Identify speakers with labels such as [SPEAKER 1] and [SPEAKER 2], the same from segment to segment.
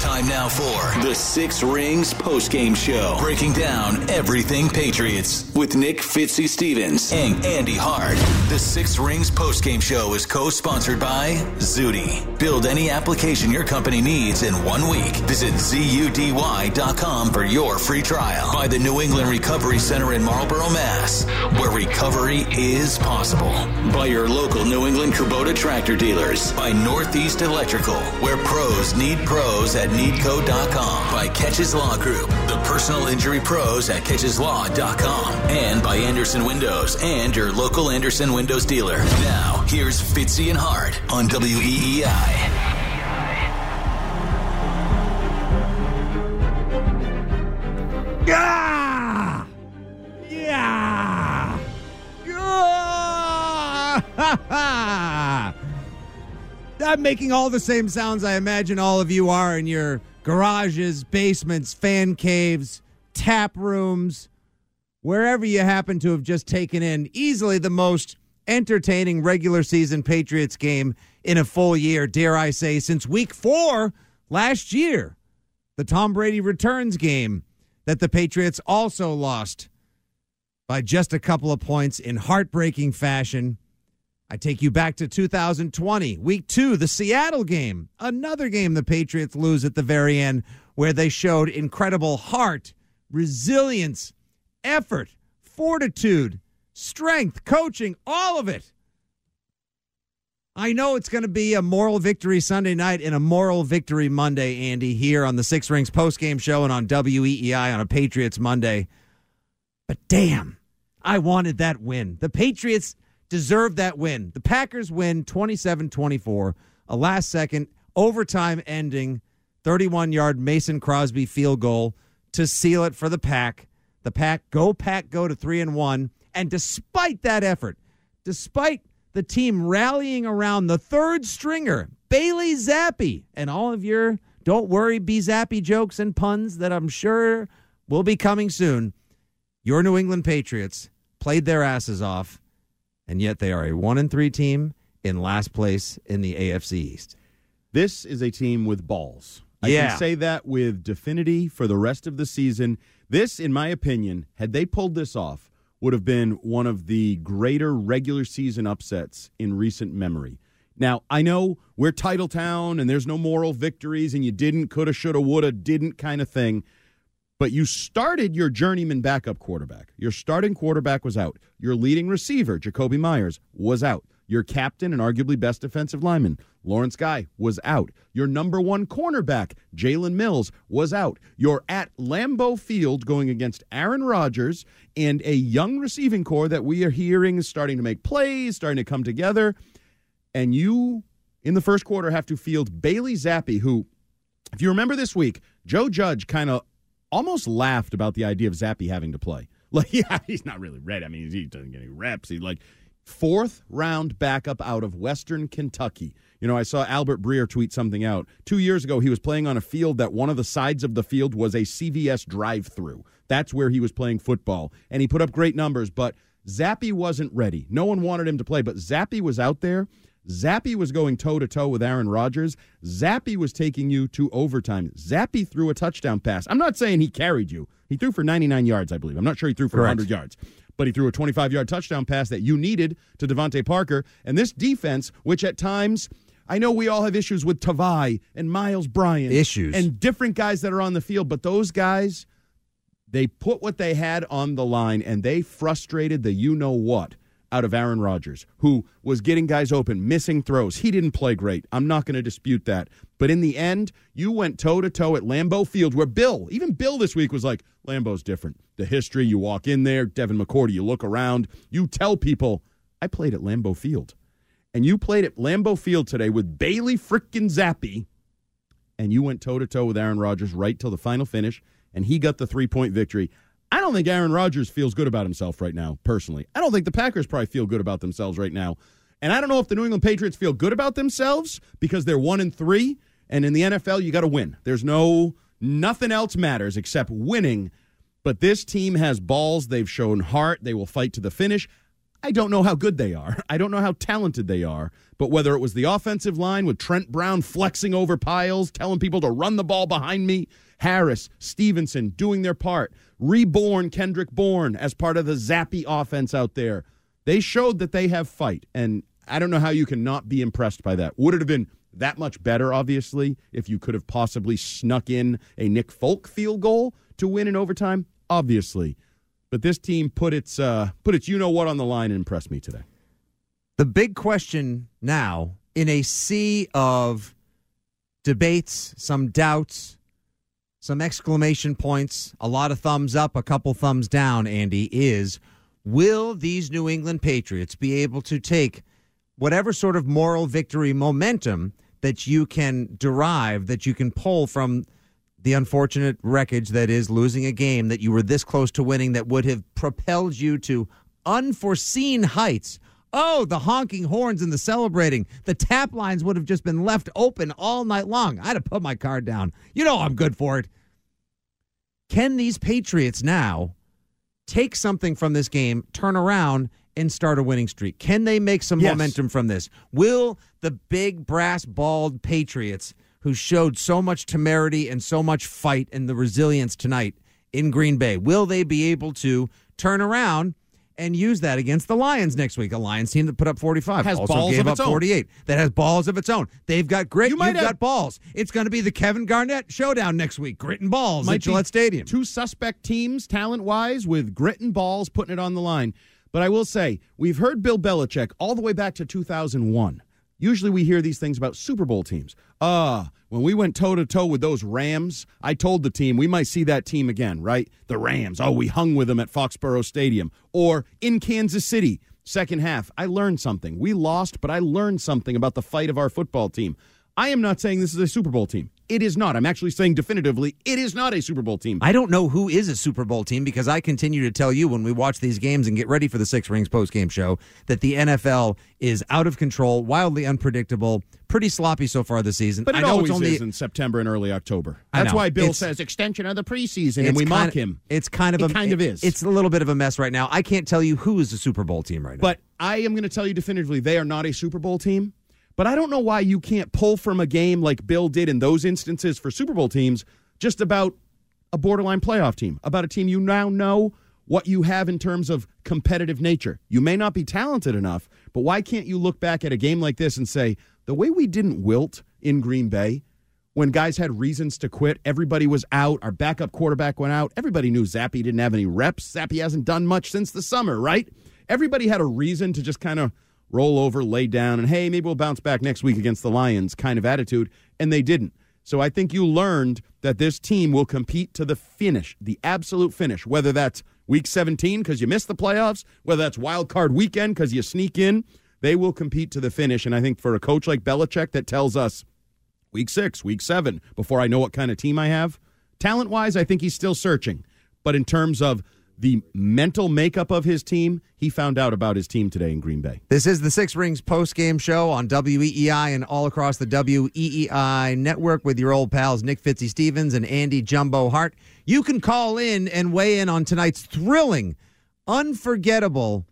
[SPEAKER 1] Time now for the Six Rings postgame show, breaking down everything Patriots with Nick Fitzy Stevens and Andy Hart. The Six Rings postgame show is co-sponsored by Zudy. Build any application your company needs in one week. Visit zudy.com for your free trial. By the New England Recovery Center in Marlboro, Mass, where recovery is possible. By your local New England Kubota tractor dealers. By Northeast Electrical, where pros need pros at needco.com. By Keches Law Group, the personal injury pros at kecheslaw.com. And by Andersen Windows and your local Andersen Windows dealer. Now, here's Fitzy and Hart on WEEI.
[SPEAKER 2] Yeah! I'm making all the same sounds I imagine all of you are in your garages, basements, fan caves, tap rooms, wherever you happen to have just taken in easily the most entertaining regular season Patriots game in a full year, dare I say, since week four last year. The Tom Brady returns game that the Patriots also lost by just a couple of points in heartbreaking fashion. I take you back to 2020, week two, the Seattle game, another game the Patriots lose at the very end, where they showed incredible heart, resilience, effort, fortitude, strength, coaching, all of it. I know it's going to be a moral victory Sunday night and a moral victory Monday, Andy, here on the Six Rings postgame show and on WEEI on a Patriots Monday. But damn, I wanted that win. The Patriots deserved that win. The Packers win 27 24, a last second overtime ending 31 yard Mason Crosby field goal to seal it for the Pack. The Pack go, Pack go to 3 and 1. And despite that effort, despite the team rallying around the third stringer, Bailey Zappe, and all of your don't worry, be Zappy jokes and puns that I'm sure will be coming soon. Your New England Patriots played their asses off, and yet they are a one and three team in last place in the AFC East.
[SPEAKER 3] This is a team with balls. I
[SPEAKER 2] Yeah.
[SPEAKER 3] can say that with definity for the rest of the season. This, in my opinion, had they pulled this off, would have been one of the greater regular season upsets in recent memory. Now, I know we're title town and there's no moral victories and you didn't, coulda, shoulda, woulda, didn't kind of thing. But you started your journeyman backup quarterback. Your starting quarterback was out. Your leading receiver, Jakobi Meyers, was out. Your captain and arguably best defensive lineman, Lawrence Guy, was out. Your number one cornerback, Jalen Mills, was out. You're at Lambeau Field going against Aaron Rodgers and a young receiving corps that we are hearing is starting to make plays, starting to come together. And you, in the first quarter, have to field Bailey Zappe, who, if you remember this week, Joe Judge kind of almost laughed about the idea of Zappe having to play. Like, yeah, he's not really ready. I mean, he doesn't get any reps. He's like fourth round backup out of Western Kentucky. You know, I saw Albert Breer tweet something out. Two years ago, he was playing on a field that one of the sides of the field was a CVS drive through. That's where he was playing football. And he put up great numbers, but Zappe wasn't ready. No one wanted him to play, but Zappe was out there. Zappe was going toe to toe with Aaron Rodgers. Zappe was taking you to overtime. Zappe threw a touchdown pass. I'm not saying he carried you. He threw for 99 yards, I believe. I'm not sure he threw for
[SPEAKER 2] Correct.
[SPEAKER 3] 100 yards, but he threw a 25 yard touchdown pass that you needed to DeVante Parker. And this defense, which at times I know we all have issues with Tavai and Myles Bryant.
[SPEAKER 2] Issues.
[SPEAKER 3] And different guys that are on the field, but those guys, they put what they had on the line and they frustrated the you know what out of Aaron Rodgers, who was getting guys open, missing throws. He didn't play great. I'm not going to dispute that. But in the end, you went toe to toe at Lambeau Field, where Bill, even Bill this week was like, Lambeau's different. The history, you walk in there, Devin McCourty, you look around, you tell people, I played at Lambeau Field. And you played at Lambeau Field today with Bailey frickin' Zappe, and you went toe to toe with Aaron Rodgers right till the final finish, and he got the three point victory. I don't think Aaron Rodgers feels good about himself right now, personally. I don't think the Packers probably feel good about themselves right now. And I don't know if the New England Patriots feel good about themselves because they're one and three. And in the NFL, you got to win. There's no, nothing else matters except winning. But this team has balls. They've shown heart. They will fight to the finish. I don't know how good they are. I don't know how talented they are. But whether it was the offensive line with Trent Brown flexing over piles, telling people to run the ball behind me, Harris, Stevenson doing their part, reborn Kendrick Bourne as part of the Zappy offense out there. They showed that they have fight. And I don't know how you can not be impressed by that. Would it have been that much better, obviously, if you could have possibly snuck in a Nick Folk field goal to win in overtime? Obviously. But this team put its uh, put its you know what on the line and impressed me today.
[SPEAKER 2] The big question now, in a sea of debates, some doubts, some exclamation points, a lot of thumbs up, a couple thumbs down, Andy, is will these New England Patriots be able to take whatever sort of moral victory momentum that you can derive, that you can pull from the unfortunate wreckage that is losing a game that you were this close to winning that would have propelled you to unforeseen heights. Oh, the honking horns and the celebrating. The tap lines would have just been left open all night long. I'd have put my card down. You know I'm good for it. Can these Patriots now take something from this game, turn around, and start a winning streak? Can they make some
[SPEAKER 3] Yes.
[SPEAKER 2] momentum from this? Will the big brass balled Patriots, who showed so much temerity and so much fight and the resilience tonight in Green Bay, will they be able to turn around? And use that against the Lions next week. A Lions team that put up 45.
[SPEAKER 3] Has
[SPEAKER 2] also
[SPEAKER 3] balls
[SPEAKER 2] gave
[SPEAKER 3] of
[SPEAKER 2] up
[SPEAKER 3] its own.
[SPEAKER 2] 48. That has balls of its own. They've got grit.
[SPEAKER 3] You might
[SPEAKER 2] have- got balls. It's going to be the Kevin Garnett showdown next week. Grit and balls
[SPEAKER 3] Might
[SPEAKER 2] at Gillette Stadium.
[SPEAKER 3] Two suspect teams, talent wise, with grit and balls putting it on the line. But I will say, we've heard Bill Belichick all the way back to 2001. Usually we hear these things about Super Bowl teams. Ah, when we went toe to toe with those Rams, I told the team we might see that team again, right? The Rams. Oh, we hung with them at Foxborough Stadium. Or in Kansas City, second half. I learned something. We lost, but I learned something about the fight of our football team. I am not saying this is a Super Bowl team. It is not. I'm actually saying definitively it is not a Super Bowl team.
[SPEAKER 2] I don't know who is a Super Bowl team because I continue to tell you when we watch these games and get ready for the Six Rings post game show that the NFL is out of control, wildly unpredictable, pretty sloppy so far this season.
[SPEAKER 3] But it
[SPEAKER 2] I know
[SPEAKER 3] always
[SPEAKER 2] it's only
[SPEAKER 3] is in September and early October. That's why Bill
[SPEAKER 2] It's-
[SPEAKER 3] says extension of the preseason, and we mock
[SPEAKER 2] kind-
[SPEAKER 3] him.
[SPEAKER 2] It's kind of
[SPEAKER 3] It
[SPEAKER 2] a
[SPEAKER 3] kind of is.
[SPEAKER 2] It's a little bit of a mess right now. I can't tell you who is the Super Bowl team right now.
[SPEAKER 3] But I am going to tell you definitively they are not a Super Bowl team. But I don't know why you can't pull from a game like Bill did in those instances for Super Bowl teams just about a borderline playoff team, about a team you now know what you have in terms of competitive nature. You may not be talented enough, but why can't you look back at a game like this and say, the way we didn't wilt in Green Bay, when guys had reasons to quit, everybody was out, our backup quarterback went out, everybody knew Zappe didn't have any reps. Zappe hasn't done much since the summer, right? Everybody had a reason to just kind of roll over, lay down, and hey, maybe we'll bounce back next week against the Lions kind of attitude, and they didn't. So I think you learned that this team will compete to the finish, the absolute finish, whether that's week 17 because you missed the playoffs, whether that's wild card weekend because you sneak in, they will compete to the finish. And I think for a coach like Belichick that tells us week six, week seven, before I know what kind of team I have, talent wise, I think he's still searching. But in terms of the mental makeup of his team, he found out about his team today in Green Bay.
[SPEAKER 2] This is the Six Rings post game show on WEEI and all across the WEEI network with your old pals Nick Fitzy Stevens and Andy Jumbo Hart. You can call in and weigh in on tonight's thrilling, unforgettable,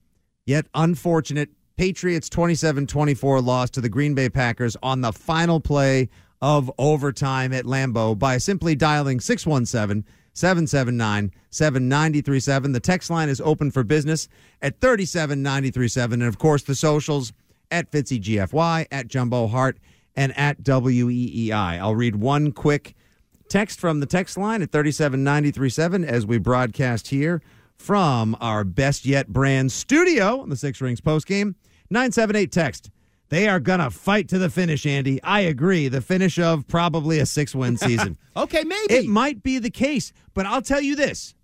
[SPEAKER 2] yet unfortunate Patriots 27 24 loss to the Green Bay Packers on the final play of overtime at Lambeau by simply dialing 617 779 7937. The text line is open for business at 37937. And of course, the socials at FitzyGFY, at Jumbo Hart, and at WEEI. I'll read one quick text from the text line at 37937 as we broadcast here from our Best Yet brand studio on the Six Rings postgame. 978 text. They are going to fight to the finish, Andy. I agree. The finish of probably a six win season.
[SPEAKER 3] okay, maybe.
[SPEAKER 2] It might be the case, but I'll tell you this.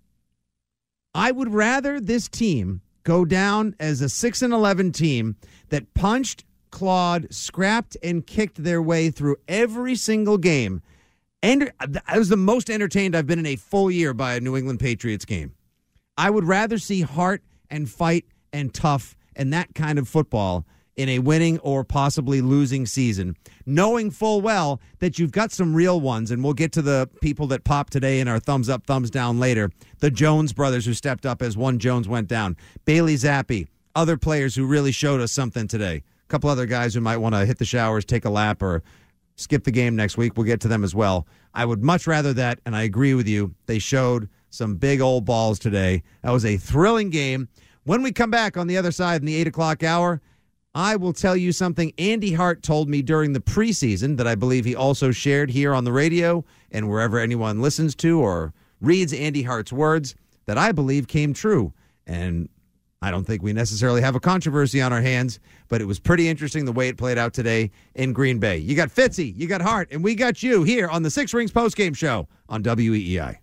[SPEAKER 2] I would rather this team go down as a 6 and 11 team that punched, clawed, scrapped, and kicked their way through every single game. And I was the most entertained I've been in a full year by a New England Patriots game. I would rather see heart and fight and tough and that kind of football in a winning or possibly losing season, knowing full well that you've got some real ones. And we'll get to the people that popped today in our thumbs up, thumbs down later. The Jones brothers who stepped up as one Jones went down, Bailey Zappe, other players who really showed us something today. A couple other guys who might want to hit the showers, take a lap, or skip the game next week. We'll get to them as well. I would much rather that, and I agree with you. They showed some big old balls today. That was a thrilling game. When we come back on the other side in the eight o'clock hour, I will tell you something Andy Hart told me during the preseason that I believe he also shared here on the radio and wherever anyone listens to or reads Andy Hart's words that I believe came true. And I don't think we necessarily have a controversy on our hands, but it was pretty interesting the way it played out today in Green Bay. You got Fitzy, you got Hart, and we got you here on the Six Rings postgame show on WEEI.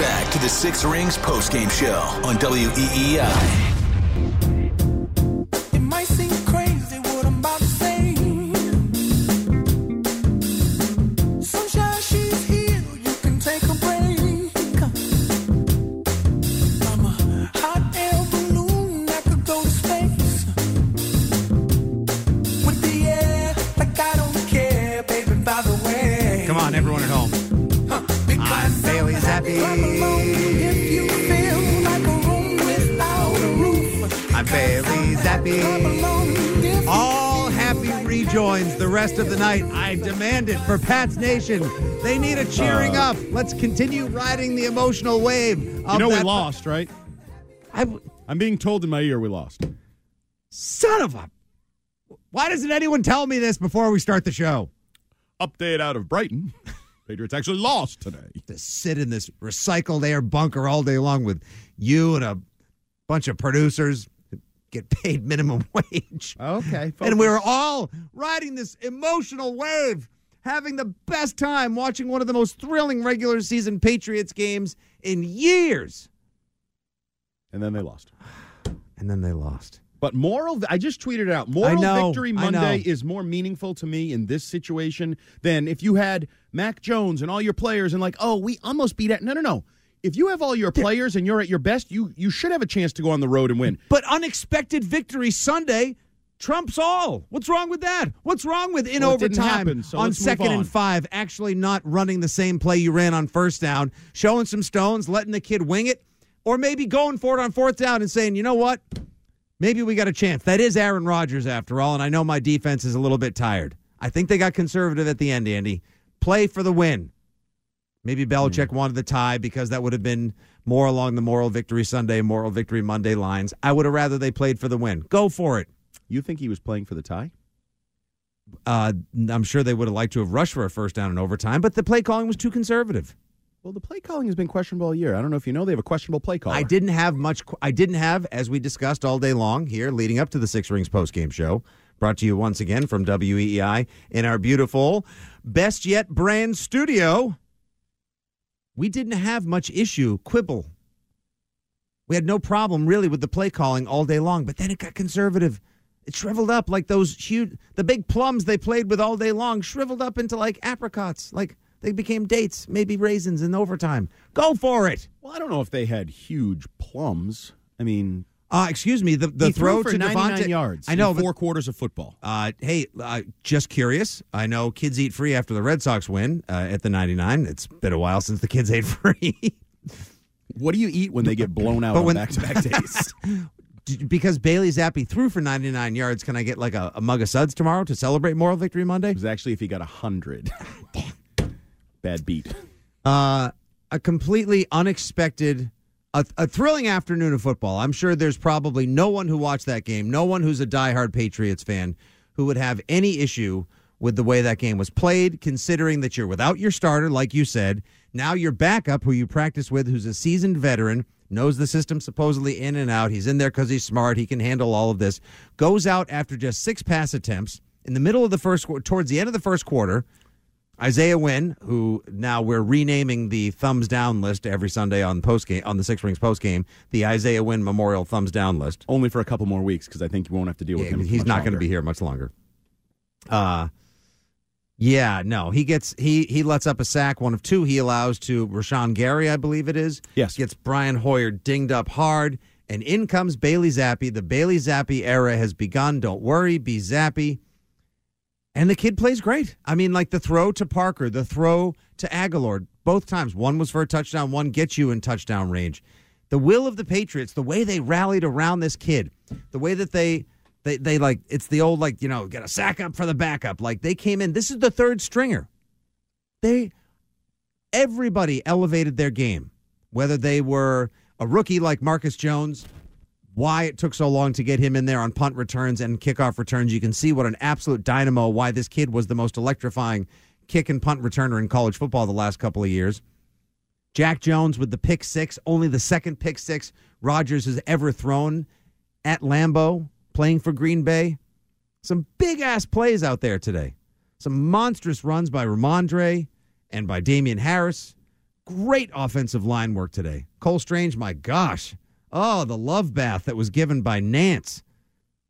[SPEAKER 1] back to the Six Rings postgame show on WEEI.
[SPEAKER 4] I'm
[SPEAKER 2] Bailey Zappe. All happy rejoins the rest of the night. I demand it for Pats Nation. They need a cheering
[SPEAKER 3] Uh,
[SPEAKER 2] up. Let's continue riding the emotional wave. Of
[SPEAKER 3] You know we lost, right?
[SPEAKER 2] I,
[SPEAKER 3] I'm being told in my ear we lost.
[SPEAKER 2] son of a. Why doesn't anyone tell me this before we start the show?
[SPEAKER 3] Update out of Brighton. Patriots actually lost today.
[SPEAKER 2] To sit in this recycled air bunker all day long with you and a bunch of producers get paid minimum wage.
[SPEAKER 3] Okay.
[SPEAKER 2] And we were all riding this emotional wave, having the best time watching one of the most thrilling regular season Patriots games in years.
[SPEAKER 3] And then they lost.
[SPEAKER 2] And then they lost.
[SPEAKER 3] But moral, I just tweeted it out. Moral
[SPEAKER 2] know,
[SPEAKER 3] victory Monday is more meaningful to me in this situation than if you had Mac Jones and all your players and like, oh, we almost beat it. No, no, no. If you have all your players and you're at your best, you you should have a chance to go on the road and win.
[SPEAKER 2] But unexpected victory Sunday trumps all. What's wrong with that? What's wrong with in
[SPEAKER 3] Well,
[SPEAKER 2] overtime
[SPEAKER 3] happen, so
[SPEAKER 2] on second
[SPEAKER 3] on.
[SPEAKER 2] and five actually not running the same play you ran on first down, showing some stones, letting the kid wing it, or maybe going for it on fourth down and saying, you know what? Maybe we got a chance. That is Aaron Rodgers after all, and I know my defense is a little bit tired. I think they got conservative at the end, Andy. Play for the win. Maybe Belichick wanted the tie because that would have been more along the moral victory Sunday, moral victory Monday lines. I would have rather they played for the win. Go for it.
[SPEAKER 3] You think he was playing for the tie?
[SPEAKER 2] Uh, I'm sure they would have liked to have rushed for a first down in overtime, but the play calling was too conservative.
[SPEAKER 3] Well, the play calling has been questionable all year. I don't know if you know they have a questionable play call.
[SPEAKER 2] I didn't have much. I didn't have, as we discussed all day long here, leading up to the Six Rings post game show, brought to you once again from WEEI in our beautiful Best Yet brand studio. We didn't have much issue quibble. We had no problem really with the play calling all day long, but then it got conservative. It shriveled up like those huge, the big plums they played with all day long, shriveled up into like apricots, like they became dates, maybe raisins in overtime. Go for it.
[SPEAKER 3] Well, I don't know if they had huge plums. I mean,
[SPEAKER 2] Uh, excuse me, the, the
[SPEAKER 3] he
[SPEAKER 2] throw
[SPEAKER 3] threw for
[SPEAKER 2] to
[SPEAKER 3] 99
[SPEAKER 2] DeVante.
[SPEAKER 3] yards.
[SPEAKER 2] I know,
[SPEAKER 3] in
[SPEAKER 2] but
[SPEAKER 3] four quarters of football.
[SPEAKER 2] Uh, hey, uh, just curious. I know kids eat free after the Red Sox win uh, at the 99. It's been a while since the kids ate free.
[SPEAKER 3] What do you eat when they get blown out
[SPEAKER 2] But
[SPEAKER 3] on back-to-back days?
[SPEAKER 2] Because Bailey Zappe threw for 99 yards, can I get like a, a mug of suds tomorrow to celebrate Moral Victory Monday?
[SPEAKER 3] It was actually if he got a hundred. Bad beat.
[SPEAKER 2] Uh, a completely unexpected, a, a thrilling afternoon of football. I'm sure there's probably no one who watched that game, no one who's a diehard Patriots fan who would have any issue with the way that game was played, considering that you're without your starter, like you said. Now your backup, who you practice with, who's a seasoned veteran, knows the system supposedly in and out. He's in there because he's smart. He can handle all of this. Goes out after just six pass attempts in the middle of the first, towards the end of the first quarter. Isaiah Wynn, who now we're renaming the thumbs down list every Sunday on post game on the Six Rings post game, the Isaiah Wynn Memorial thumbs down list.
[SPEAKER 3] Only for a couple more weeks because I think you won't have to deal with
[SPEAKER 2] Yeah,
[SPEAKER 3] him.
[SPEAKER 2] he's not going to be here much longer. Uh yeah, no, he gets he he lets up a sack, one of two he allows to Rashan Gary, I believe it is.
[SPEAKER 3] Yes.
[SPEAKER 2] gets Brian Hoyer dinged up hard, and in comes Bailey Zappe. The Bailey Zappe era has begun. Don't worry, be Zappi. And the kid plays great. I mean, like the throw to Parker, the throw to Agholor, both times. One was for a touchdown, one gets you in touchdown range. The will of the Patriots, the way they rallied around this kid, the way that they they they like it's the old like, you know, get a sack up for the backup. Like they came in, this is the third stringer. They everybody elevated their game. Whether they were a rookie like Marcus Jones, why it took so long to get him in there on punt returns and kickoff returns. You can see what an absolute dynamo, why this kid was the most electrifying kick and punt returner in college football the last couple of years. Jack Jones with the pick six, only the second pick six Rodgers has ever thrown at Lambeau, playing for Green Bay. Some big ass plays out there today. Some monstrous runs by Rhamondre and by Damien Harris. Great offensive line work today. Cole Strange, my gosh. Oh, the love bath that was given by Nance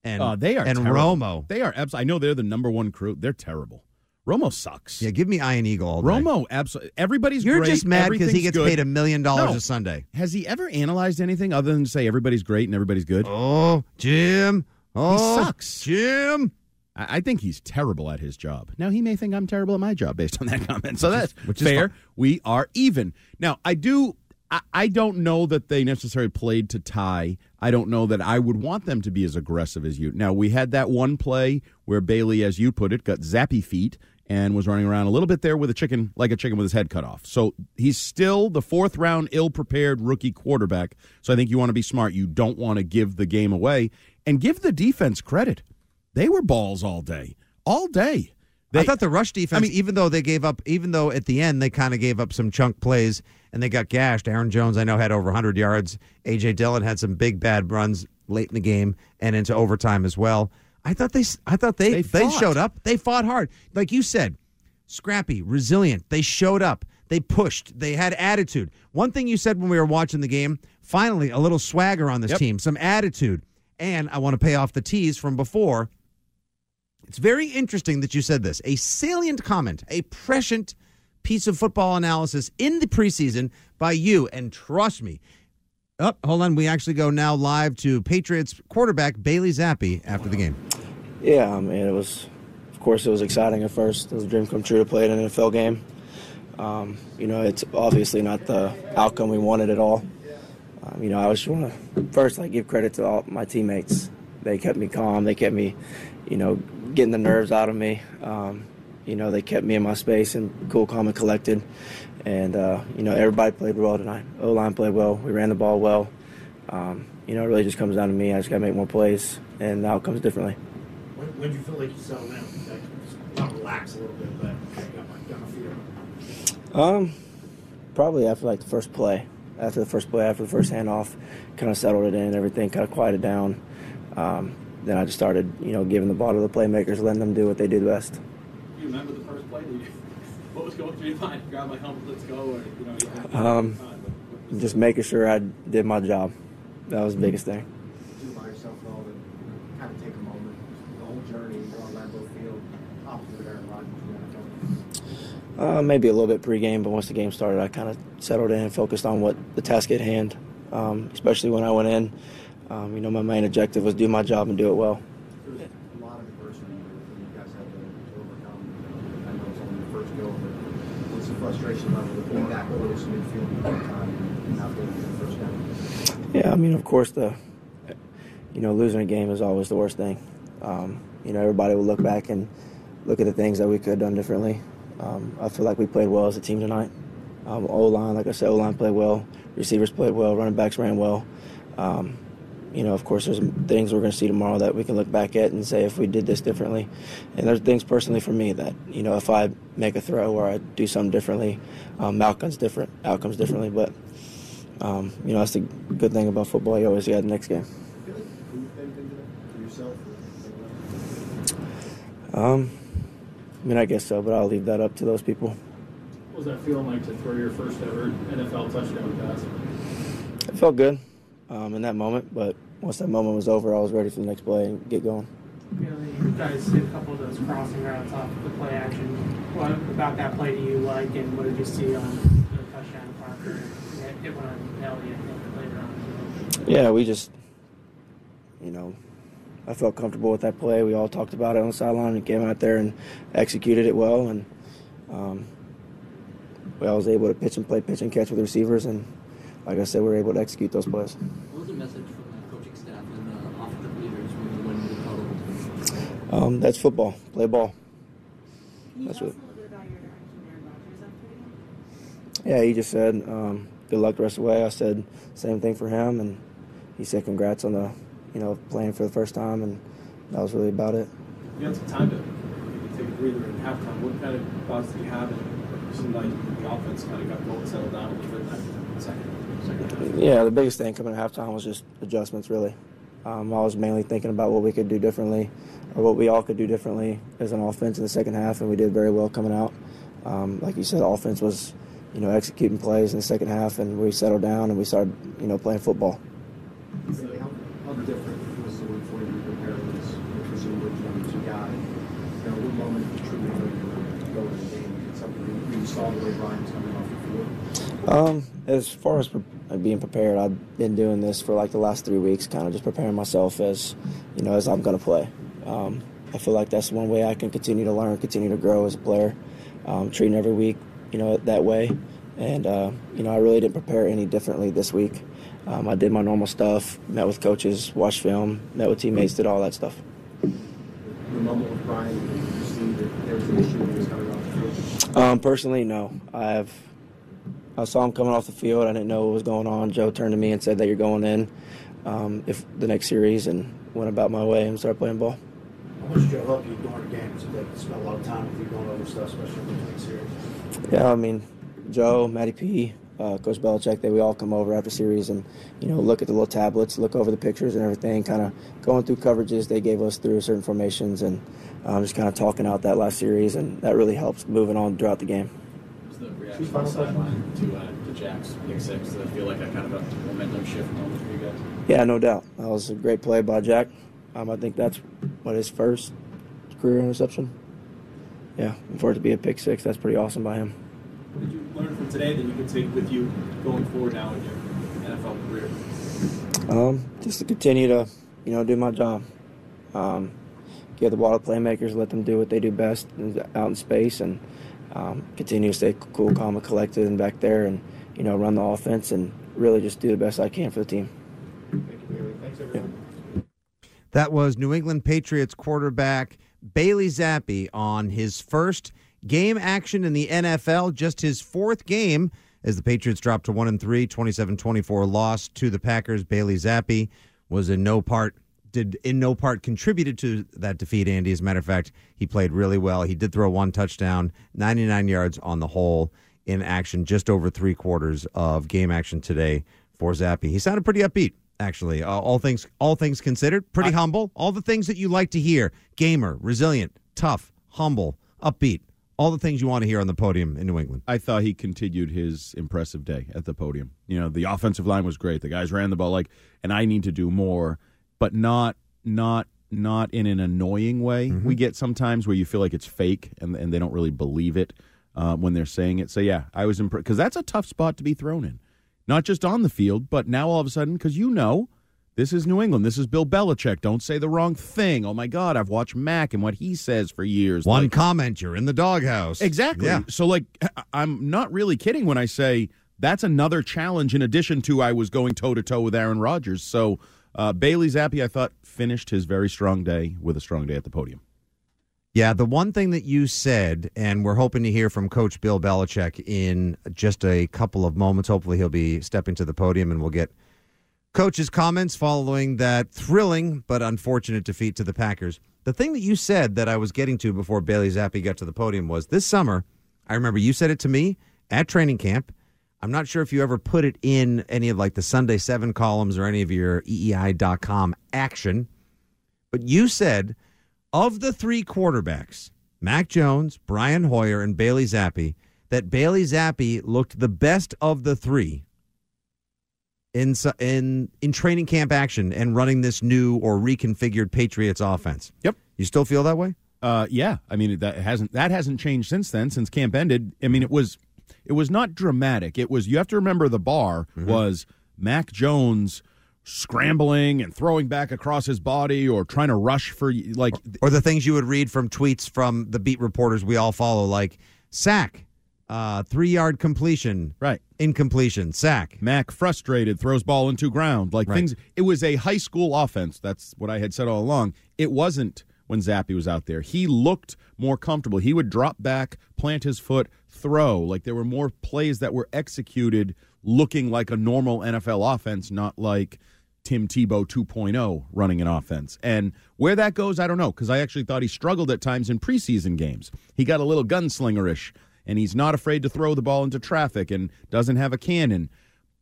[SPEAKER 2] and
[SPEAKER 3] Uh, they are
[SPEAKER 2] and
[SPEAKER 3] terrible.
[SPEAKER 2] Romo.
[SPEAKER 3] They are. Abs- I know they're the number one crew. They're terrible. Romo sucks.
[SPEAKER 2] Yeah, give me Ian Eagle all day.
[SPEAKER 3] Romo, absolutely. Everybody's
[SPEAKER 2] You're
[SPEAKER 3] great.
[SPEAKER 2] just mad because he gets
[SPEAKER 3] good.
[SPEAKER 2] paid a million dollars a Sunday.
[SPEAKER 3] Has he ever analyzed anything other than say everybody's great and everybody's good?
[SPEAKER 2] Oh, Jim. Oh,
[SPEAKER 3] sucks.
[SPEAKER 2] Jim.
[SPEAKER 3] I I think he's terrible at his job. Now he may think I'm terrible at my job based on that comment. So that's
[SPEAKER 2] which is
[SPEAKER 3] fair. We are even. Now I do. I, don't know that they necessarily played to tie. I don't know that I would want them to be as aggressive as you. Now we had that one play where Bailey, as you put it, got zappy feet and was running around a little bit there with a chicken, like a chicken with his head cut off. So he's still the fourth round, ill prepared rookie quarterback. So I think you want to be smart. You don't want to give the game away and give the defense credit. They were balls all day, all day. They,
[SPEAKER 2] I thought the rush defense,
[SPEAKER 3] I mean-
[SPEAKER 2] even though they gave up, even though at the end they kind of gave up some chunk plays and they got gashed. Aaron Jones, I know, had over 100 yards. AJ Dillon had some big bad runs late in the game and into overtime as well. I thought they, I thought they,
[SPEAKER 3] They
[SPEAKER 2] they, showed up. They fought hard, like you said, scrappy, resilient. They showed up. They pushed. They had attitude. One thing you said when we were watching the game, finally a little swagger on this
[SPEAKER 3] Yep.
[SPEAKER 2] team, some attitude. And I want to pay off the tease from before. It's very interesting that you said this. A salient comment, a prescient piece of football analysis in the preseason by you. And trust me, oh, hold on. We actually go now live to Patriots quarterback Bailey Zappe after the game.
[SPEAKER 5] Yeah, I mean, it was, of course, it was exciting at first. It was a dream come true to play in an NFL game. Um, you know, it's obviously not the outcome we wanted at all. Um, you know, I just want to first like give credit to all my teammates. they kept me calm. They kept me, you know, getting the nerves out of me. Um, you know, they kept me in my space and cool, calm, and collected. And uh, you know, everybody played well tonight. O line played well. We ran the ball well. Um, you know, it really just comes down to me. I just got to make more plays, and the outcomes differently.
[SPEAKER 6] When, when did you feel like you settled down? Like, relax a little bit, but got my, got my feet up.
[SPEAKER 5] Um, probably after like the first play, after the first play, after the first handoff, kind of settled it in, everything kind of quieted down. Um, then I just started, you know, giving the ball to the playmakers, letting them do what they do best.
[SPEAKER 7] Do you remember the first play? You, what was going through your mind? Grab my helmet, let's go, or you know? You had,
[SPEAKER 5] Um, just making sure I did my job. That was the biggest thing.
[SPEAKER 6] Do by yourself though, and kind of take a moment. The whole journey, you're on Lambeau Field, opposite Aaron Rodgers.
[SPEAKER 5] Uh, maybe a little bit pregame, but once the game started, I kind of settled in and focused on what the task at hand. Um, especially when I went in, um, you know, my main objective was do my job and do it well.
[SPEAKER 6] There's a lot of adversity that you guys had to, to overcome. I know it's only your first go, but what's the frustration level of being that close midfield at one time and not getting the first down?
[SPEAKER 5] Yeah, I mean, of course, the you know losing a game is always the worst thing. Um, you know, everybody will look back and look at the things that we could have done differently. Um, I feel like we played well as a team tonight. Um, o line, like I said, O line played well. Receivers played well. Running backs ran well. Um, you know, of course, there's things we're going to see tomorrow that we can look back at and say if we did this differently. And there's things personally for me that you know if I make a throw or I do something differently, um, outcomes different, outcomes differently. But um, you know, that's the good thing about football. You always got the next game.
[SPEAKER 6] I feel like you've been into that for yourself.
[SPEAKER 5] Um, I mean, I guess so, but I'll leave that up to those people.
[SPEAKER 7] What was that feeling like to throw your first ever NFL touchdown pass?
[SPEAKER 5] It felt good um, in that moment, but once that moment was over, I was ready for the next play and get going.
[SPEAKER 8] You, you guys did a couple of those crossing routes off the play action. What about that play do you like, and what did you see on the touchdown to Parker? It, it went on Elliott later on.
[SPEAKER 5] Yeah, we just, you know, I felt comfortable with that play. We all talked about it on the sideline and came out there and executed it well. And um, we I was able to pitch and play pitch and catch with the receivers. And like I said, we were able to execute those plays.
[SPEAKER 9] What was the message from the coaching staff and the offensive leaders when you went into the huddle?
[SPEAKER 5] Um, that's football. Play ball. That's what. Yeah, he just said, um, "Good luck the rest of the way." I said, "Same thing for him," and he said, "Congrats on the, you know, playing for the first time," and that was really about it.
[SPEAKER 7] You had some time to maybe take a breather in halftime. What kind of thoughts did you have? And it seemed like the offense kind of got going, settled down a little bit in that second, second half.
[SPEAKER 5] Yeah, the biggest thing coming at halftime was just adjustments, really. Um, I was mainly thinking about what we could do differently, or what we all could do differently as an offense in the second half, and we did very well coming out. Um, like you said, offense was, you know, executing plays in the second half, and we settled down and we started, you know, playing football.
[SPEAKER 6] How, how different was the week for you to prepare for this? Two guy. You know, what moment to the game? You saw the way was coming off the field.
[SPEAKER 5] Um, as far as pre- being prepared, I've been doing this for like the last three weeks, kind of just preparing myself as, you know, as I'm going to play. Um, I feel like that's one way I can continue to learn, continue to grow as a player, um, treating every week, you know, that way. And, uh, you know, I really didn't prepare any differently this week. Um, I did my normal stuff, met with coaches, watched film, met with teammates, did all that stuff.
[SPEAKER 6] The moment with Brian, did you see that there was an issue when he was coming off the field?
[SPEAKER 5] Um, personally, no. I have. I saw him coming off the field. I didn't know what was going on. Joe turned to me and said that you're going in, um, if the next series, and went about my way and started playing ball.
[SPEAKER 6] How much did Joe help you during the games? Did they spend a lot of time with you going over stuff, especially between series?
[SPEAKER 5] Yeah, I mean, Joe, Matty P, uh, Coach Belichick, they we all come over after series and you know look at the little tablets, look over the pictures and everything, kind of going through coverages they gave us through certain formations, and um, just kind of talking out that last series, and that really helps moving on throughout the game.
[SPEAKER 7] What was the reaction sideline to, uh, to Jack's pick six? Did it feel like a kind of a momentum shift moment for you guys?
[SPEAKER 5] Yeah, no doubt. That was a great play by Jack. Um, I think that's what his first career interception. Yeah, and for it to be a pick six, that's pretty awesome by him.
[SPEAKER 7] What did you learn from today that you can take with you going forward now in your NFL career?
[SPEAKER 5] Um, just to continue to, you know, do my job. Um, give the ball to playmakers, let them do what they do best out in space, and um, continue to stay cool, calm, and collected, and back there, and you know, run the offense, and really just do the best I can for the team.
[SPEAKER 6] Thanks, everyone.
[SPEAKER 2] That was New England Patriots quarterback Bailey Zappe on his first game action in the NFL, just his fourth game as the Patriots dropped to 1 and 3, 27-24 loss to the Packers. Bailey Zappe was in no part did in no part contributed to that defeat, Andy. As a matter of fact, he played really well. He did throw one touchdown, 99 yards on the whole in action, just over three quarters of game action today for Zappe. He sounded pretty upbeat, actually. Uh, all things all things considered, pretty humble. All the things that you like to hear: gamer, resilient, tough, humble, upbeat. All the things you want to hear on the podium in New England.
[SPEAKER 3] I thought he continued his impressive day at the podium. You know, the offensive line was great. The guys ran the ball like, and I need to do more, but not not not in an annoying way. We get sometimes where you feel like it's fake and and they don't really believe it uh, when they're saying it. So yeah, I was impressed because that's a tough spot to be thrown in, not just on the field, but now all of a sudden because you know. This is New England. This is Bill Belichick. Don't say the wrong thing. Oh my God, I've watched Mac and what he says for years.
[SPEAKER 2] One
[SPEAKER 3] Like-
[SPEAKER 2] comment, you're in the doghouse.
[SPEAKER 3] Exactly.
[SPEAKER 2] Yeah.
[SPEAKER 3] So, like, I'm not really kidding when I say that's another challenge in addition to I was going toe to toe with Aaron Rodgers. So, uh, Bailey Zappe, I thought, finished his very strong day with a strong day at the podium.
[SPEAKER 2] Yeah, the one thing that you said, and we're hoping to hear from Coach Bill Belichick in just a couple of moments. Hopefully, he'll be stepping to the podium and we'll get Coach's comments following that thrilling but unfortunate defeat to the Packers. The thing that you said that I was getting to before Bailey Zappe got to the podium was this summer, I remember you said it to me at training camp. I'm not sure if you ever put it in any of like the Sunday 7 columns or any of your EEI.com action, but you said of the three quarterbacks, Mac Jones, Brian Hoyer, and Bailey Zappe, that Bailey Zappe looked the best of the three in in in training camp action and running this new or reconfigured Patriots offense.
[SPEAKER 3] Yep.
[SPEAKER 2] You still feel that way?
[SPEAKER 3] Uh, yeah, I mean that hasn't that hasn't changed since then. Since camp ended, I mean it was it was not dramatic. It was you have to remember the bar was Mac Jones scrambling and throwing back across his body or trying to rush for like
[SPEAKER 2] Or the things you would read from tweets from the beat reporters we all follow, like sack, uh, three yard completion,
[SPEAKER 3] right,
[SPEAKER 2] incompletion, sack.
[SPEAKER 3] Mac frustrated throws ball into ground like
[SPEAKER 2] Right.
[SPEAKER 3] things. It was a high school offense. That's what I had said all along. It wasn't when Zappe was out there. He looked more comfortable. He would drop back, plant his foot, throw. Like there were more plays that were executed looking like a normal NFL offense, not like Tim Tebow 2.0 running an offense. And where that goes, I don't know, because I actually thought he struggled at times in preseason games. He got a little gunslingerish, and he's not afraid to throw the ball into traffic and doesn't have a cannon.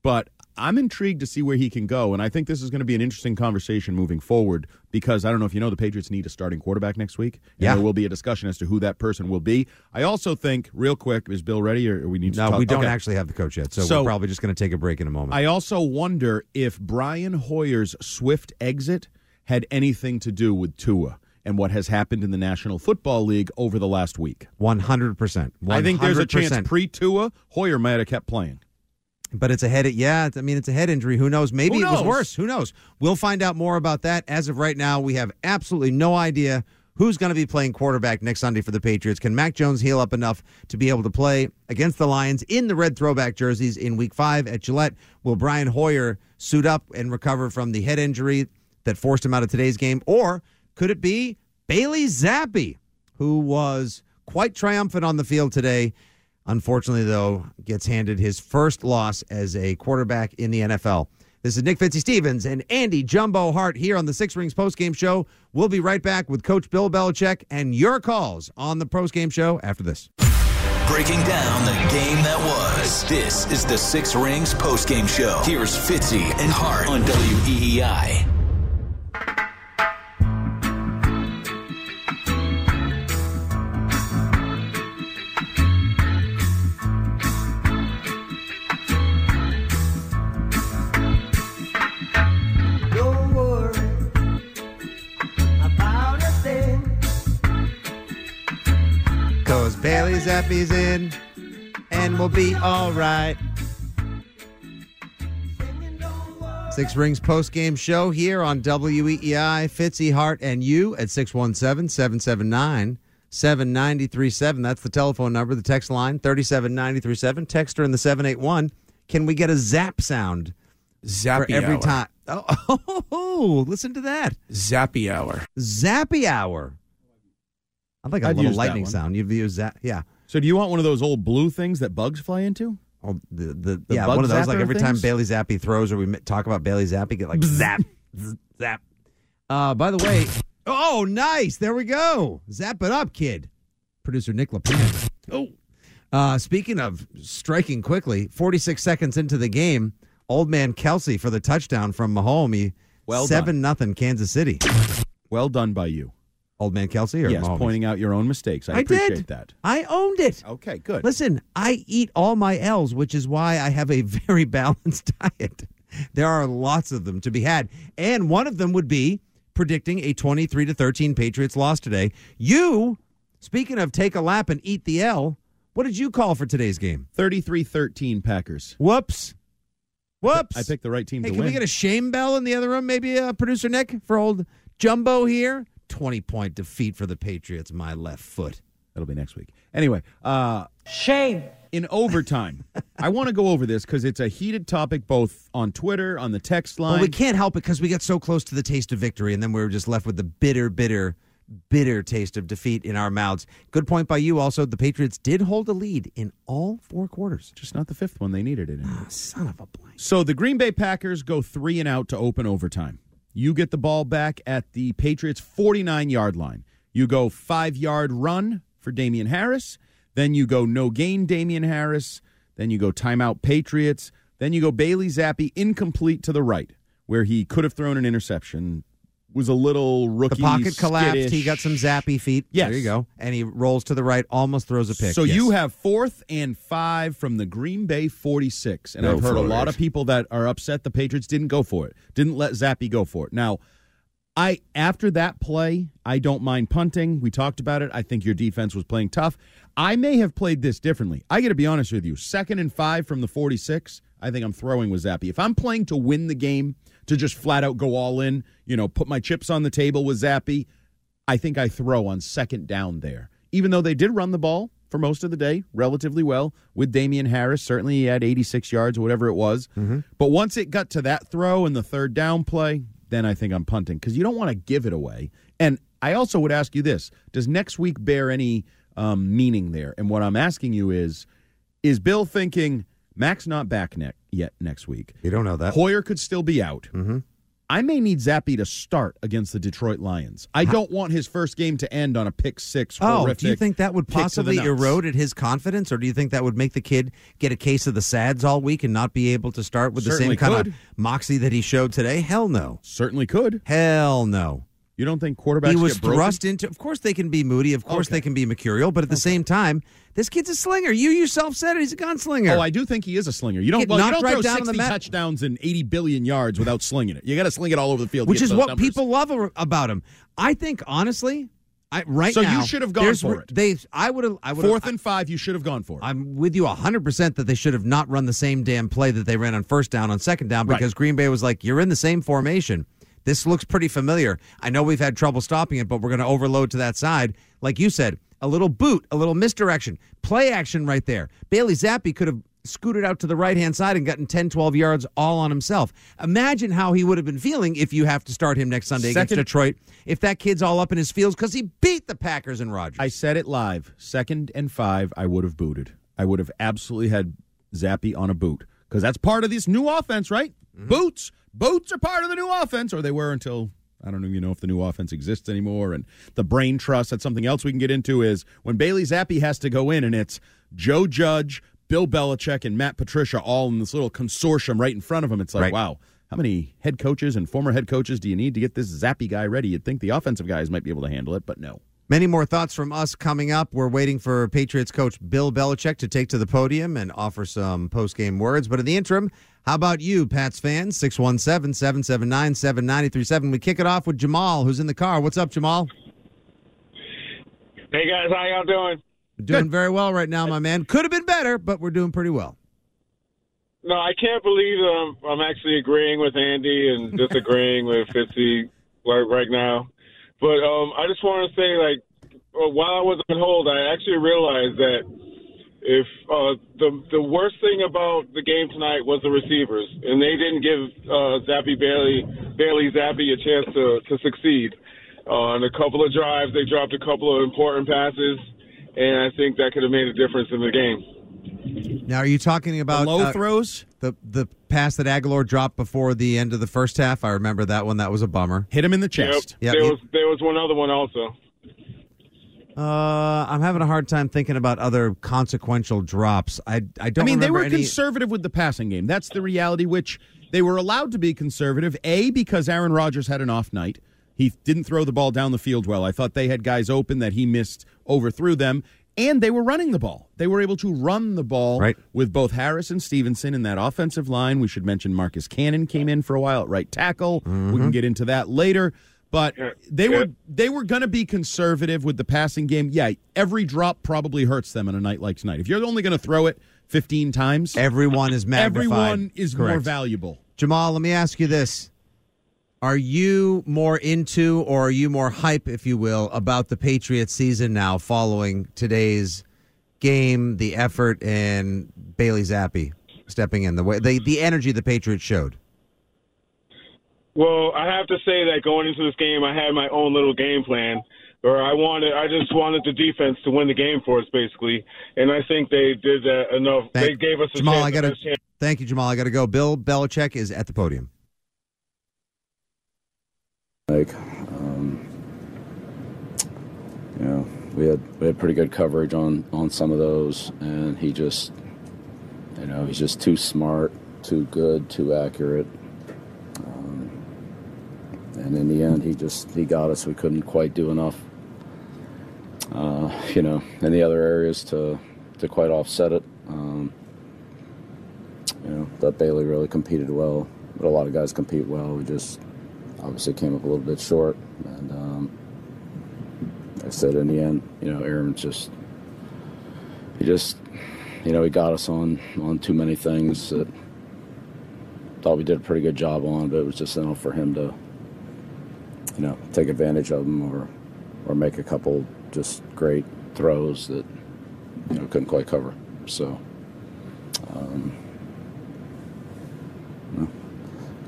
[SPEAKER 3] But I'm intrigued to see where he can go, and I think this is going to be an interesting conversation moving forward because I don't know if you know the Patriots need a starting quarterback next week. and
[SPEAKER 2] Yeah.
[SPEAKER 3] there will be a discussion as to who that person will be. I also think, real quick, is Bill ready, or we need to?
[SPEAKER 2] No, we don't
[SPEAKER 3] Okay.
[SPEAKER 2] actually have the coach yet, so,
[SPEAKER 3] So-
[SPEAKER 2] we're probably just going to take a break in a moment.
[SPEAKER 3] I also wonder if Brian Hoyer's swift exit had anything to do with Tua and what has happened in the National Football League over the last week.
[SPEAKER 2] One hundred percent.
[SPEAKER 3] I think there's a chance pre Tua Hoyer might have kept playing.
[SPEAKER 2] But it's a head. Yeah, I mean it's a head injury. Who knows? Maybe
[SPEAKER 3] Who
[SPEAKER 2] it was worse. Who knows? We'll find out more about that. As of right now, we have absolutely no idea who's going to be playing quarterback next Sunday for the Patriots. Can Mac Jones heal up enough to be able to play against the Lions in the red throwback jerseys in Week Five at Gillette? Will Brian Hoyer suit up and recover from the head injury that forced him out of today's game, or could it be Bailey Zappe, who was quite triumphant on the field today? Unfortunately, though, gets handed his first loss as a quarterback in the NFL. This is Nick Fitzy Stevens and Andy Jumbo Hart here on the Six Rings postgame show. We'll be right back with Coach Bill Belichick and your calls on the postgame show after this.
[SPEAKER 1] Breaking down the game that was. This is the Six Rings postgame show. Here's Fitzy and Hart on WEEI.
[SPEAKER 2] Bailey Zappe's in and we'll be all right. Six Rings post game show here on WEEI. Fitzy Hart and you at 617 779 7937. That's the telephone number, the text line 37937. Texter in the 781. Can we get a zap sound?
[SPEAKER 10] Zappy
[SPEAKER 2] every
[SPEAKER 10] hour.
[SPEAKER 2] time. Oh, oh oh listen to that.
[SPEAKER 11] Zappy hour.
[SPEAKER 2] Zappy hour. I'd like a
[SPEAKER 3] I'd
[SPEAKER 2] little lightning sound. You've used that. Yeah.
[SPEAKER 3] So do you want one of those old blue things that bugs fly into?
[SPEAKER 2] Oh, the, the,
[SPEAKER 3] The
[SPEAKER 2] yeah,
[SPEAKER 3] bug
[SPEAKER 2] one of those. Like
[SPEAKER 3] zapper
[SPEAKER 2] every time
[SPEAKER 3] things?
[SPEAKER 2] Bailey Zappe throws or we talk about Bailey Zappe, get like zap, zap. Uh, by the way, oh, nice. There we go. Zap it up, kid. Producer Nick LaPan. Oh. Uh, speaking of striking quickly, 46 seconds into the game, old man Kelce for the touchdown from Mahomes. He-
[SPEAKER 3] Well done.
[SPEAKER 2] seven nothing Kansas City.
[SPEAKER 3] Well done by you.
[SPEAKER 2] Old man Kelce or
[SPEAKER 3] yes,
[SPEAKER 2] Mahomes?
[SPEAKER 3] pointing out your own mistakes. I,
[SPEAKER 2] I
[SPEAKER 3] appreciate
[SPEAKER 2] did.
[SPEAKER 3] that.
[SPEAKER 2] I owned it.
[SPEAKER 3] Okay, good.
[SPEAKER 2] Listen, I eat all my L's, which is why I have a very balanced diet. There are lots of them to be had, and one of them would be predicting a 23 to 13 Patriots loss today. You, speaking of take a lap and eat the L, what did you call for today's game?
[SPEAKER 3] 33-13 Packers.
[SPEAKER 2] Whoops. Whoops.
[SPEAKER 3] I picked the right team
[SPEAKER 2] Hey, can
[SPEAKER 3] win.
[SPEAKER 2] we get a shame bell in the other room? Maybe uh, producer Nick for old Jumbo here. 20 point defeat for the Patriots, my left foot.
[SPEAKER 3] That'll be next week. Anyway, uh,
[SPEAKER 4] Shame.
[SPEAKER 3] in overtime, I want to go over this because it's a heated topic both on Twitter, on the text line.
[SPEAKER 2] Well, we can't help it because we got so close to the taste of victory, and then we were just left with the bitter, bitter, bitter taste of defeat in our mouths. Good point by you. Also, the Patriots did hold a lead in all four quarters.
[SPEAKER 3] Just not the fifth one. They needed it in.
[SPEAKER 2] Ah, son of a blank.
[SPEAKER 3] So the Green Bay Packers go three and out to open overtime. You get the ball back at the Patriots' 49 yard line. You go five yard run for Damien Harris. Then you go no gain Damien Harris. Then you go timeout Patriots. Then you go Bailey Zappe incomplete to the right, where he could have thrown an interception. Was a little rookie.
[SPEAKER 2] The
[SPEAKER 3] rookie.
[SPEAKER 2] pocket collapsed.
[SPEAKER 3] skittish.
[SPEAKER 2] He got some zappy feet.
[SPEAKER 3] Yes.
[SPEAKER 2] There you go. And he rolls to the right, almost throws a pick.
[SPEAKER 3] So
[SPEAKER 2] Yes.
[SPEAKER 3] you have fourth and five from the Green Bay 46. And
[SPEAKER 11] Go
[SPEAKER 3] I've heard a lot of people that are upset the Patriots didn't go for it, didn't let Zappe go for it. Now, I after that play, I don't mind punting. We talked about it. I think your defense was playing tough. I may have played this differently. I got to be honest with you. Second and five from the 46, I think I'm throwing with Zappe. If I'm playing to win the game, to just flat out go all in, you know, put my chips on the table with Zappe, I think I throw on second down there. Even though they did run the ball for most of the day relatively well with Damien Harris. Certainly he had 86 yards or whatever it was. But once it got to that throw and the third down play, then I think I'm punting because you don't want to give it away. And I also would ask you this Does next week bear any um, meaning there? And what I'm asking you is Is Bill thinking Mac's not back ne- yet next week?
[SPEAKER 2] You don't know that.
[SPEAKER 3] Hoyer could still be out.
[SPEAKER 2] Mm-hmm.
[SPEAKER 3] I may need Zappe to start against the Detroit Lions. I don't want his first game to end on a pick six.
[SPEAKER 2] Oh, do you think that would
[SPEAKER 3] kick to the
[SPEAKER 2] possibly
[SPEAKER 3] nuts.
[SPEAKER 2] eroded his confidence, or do you think that would make the kid get a case of the sads all week and not be able to start with
[SPEAKER 3] Certainly
[SPEAKER 2] the same kind
[SPEAKER 3] could.
[SPEAKER 2] of moxie that he showed today? Hell no.
[SPEAKER 3] Certainly could.
[SPEAKER 2] Hell no.
[SPEAKER 3] You don't think quarterbacks
[SPEAKER 2] He was thrust into. Of course, they can be moody. Of course,
[SPEAKER 3] Okay.
[SPEAKER 2] they can be mercurial. But at the same time, this kid's a slinger. You yourself said it. He's a gunslinger.
[SPEAKER 3] Oh, I do think he is a slinger. You don't, well, you don't
[SPEAKER 2] right
[SPEAKER 3] throw
[SPEAKER 2] down on
[SPEAKER 3] 60
[SPEAKER 2] the mat.
[SPEAKER 3] touchdowns and 80 billion yards without slinging it. You got to sling it all over the field.
[SPEAKER 2] which is what
[SPEAKER 3] numbers.
[SPEAKER 2] people love about him. I think honestly, I right
[SPEAKER 3] So you should have gone for it.
[SPEAKER 2] They, I would have. I would
[SPEAKER 3] Fourth and five, you should have gone for it.
[SPEAKER 2] I'm with you 100% that they should have not run the same damn play that they ran on first down on second down
[SPEAKER 3] Right.
[SPEAKER 2] because Green Bay was like, you're in the same formation. This looks pretty familiar. I know we've had trouble stopping it, but we're going to overload to that side. Like you said, a little boot, a little misdirection, play action right there. Bailey Zappe could have scooted out to the right hand side and gotten 10, 12 yards all on himself. Imagine how he would have been feeling if you have to start him next Sunday against Detroit, if that kid's all up in his fields because he beat the Packers and Rodgers.
[SPEAKER 3] I said it live. Second and five, I would have booted. I would have absolutely had Zappe on a boot because that's part of this new offense, right?
[SPEAKER 2] Mm-hmm.
[SPEAKER 3] Boots, boots are part of the new offense, or they were until I don't even know if the new offense exists anymore. And the brain trust. That's something else we can get into. Is when Bailey Zappe has to go in, and it's Joe Judge, Bill Belichick, and Matt Patricia all in this little consortium right in front of him. It's like,
[SPEAKER 2] Right.
[SPEAKER 3] wow. How many head coaches and former head coaches do you need to get this Zappe guy ready? You'd think the offensive guys might be able to handle it, but no.
[SPEAKER 2] Many more thoughts from us coming up. We're waiting for Patriots coach Bill Belichick to take to the podium and offer some post game words. But in the interim, how about you, Pats fans? 617 779 7937. We kick it off with Jamal, who's in the car. What's up, Jamal?
[SPEAKER 10] Hey guys, how y'all doing?
[SPEAKER 2] Doing very well right now, my man. Could have been better, but we're doing pretty well.
[SPEAKER 10] No, I can't believe I'm, I'm actually agreeing with Andy and disagreeing with Fitzy right, right now. But um, I just want to say, like, uh, while I was on hold, I actually realized that if uh, the the worst thing about the game tonight was the receivers, and they didn't give uh, Zappe Bailey Bailey Zappe a chance to to succeed. Uh, on a couple of drives, they dropped a couple of important passes, and I think that could have made a difference in the game.
[SPEAKER 2] Now, are you talking about
[SPEAKER 3] low
[SPEAKER 2] uh,
[SPEAKER 3] throws?
[SPEAKER 2] The the pass that Agholor dropped before the end of the first half. I remember that one. That was a bummer.
[SPEAKER 3] Hit him in the
[SPEAKER 10] Yep.
[SPEAKER 2] chest.
[SPEAKER 10] there was there was one other one also.
[SPEAKER 2] Uh, I'm having a hard time thinking about other consequential drops. I I don't.
[SPEAKER 3] I mean, they were
[SPEAKER 2] any-
[SPEAKER 3] conservative with the passing game. That's the reality, which they were allowed to be conservative. A, because Aaron Rodgers had an off night. He didn't throw the ball down the field well. I thought they had guys open that he missed, overthrew them, and they were running the ball. They were able to run the ball
[SPEAKER 2] Right.
[SPEAKER 3] with both Harris and Stevenson in that offensive line. We should mention Marcus Cannon came in for a while at right tackle. We
[SPEAKER 2] Mm-hmm.
[SPEAKER 3] can get into that later. But they were they were going to be conservative with the passing game. Yeah, every drop probably hurts them on a night like tonight. If you're only going to throw it 15 times,
[SPEAKER 2] everyone is magnified.
[SPEAKER 3] Everyone is more valuable.
[SPEAKER 2] Jamal, let me ask you this. Are you more into or are you more hype, if you will, about the Patriots season now following today's game, the effort, and Bailey Zappe stepping in, the way the, the energy the Patriots showed?
[SPEAKER 10] Well, I have to say that going into this game, I had my own little game plan, or I wanted, I just wanted the defense to win the game for us, basically, and I think they did that enough. they gave us a
[SPEAKER 2] Jamal,
[SPEAKER 10] chance.
[SPEAKER 2] I got to
[SPEAKER 10] chance.
[SPEAKER 2] thank you, Jamal. I got to go. Bill Belichick is at the podium.
[SPEAKER 12] Like, um, you know, we had we had pretty good coverage on on some of those, and he just, you know, he's just too smart, too good, too accurate. Um, and in the end, he just he got us. We couldn't quite do enough, uh, you know, in the other areas to to quite offset it. Um, you know, that Bailey really competed well, but a lot of guys compete well. We just obviously came up a little bit short, and um, I said in the end, you know, Aaron just he just you know he got us on on too many things that thought we did a pretty good job on, but it was just enough for him to you know take advantage of them or or make a couple just great throws that you know couldn't quite cover. So. Um, you know,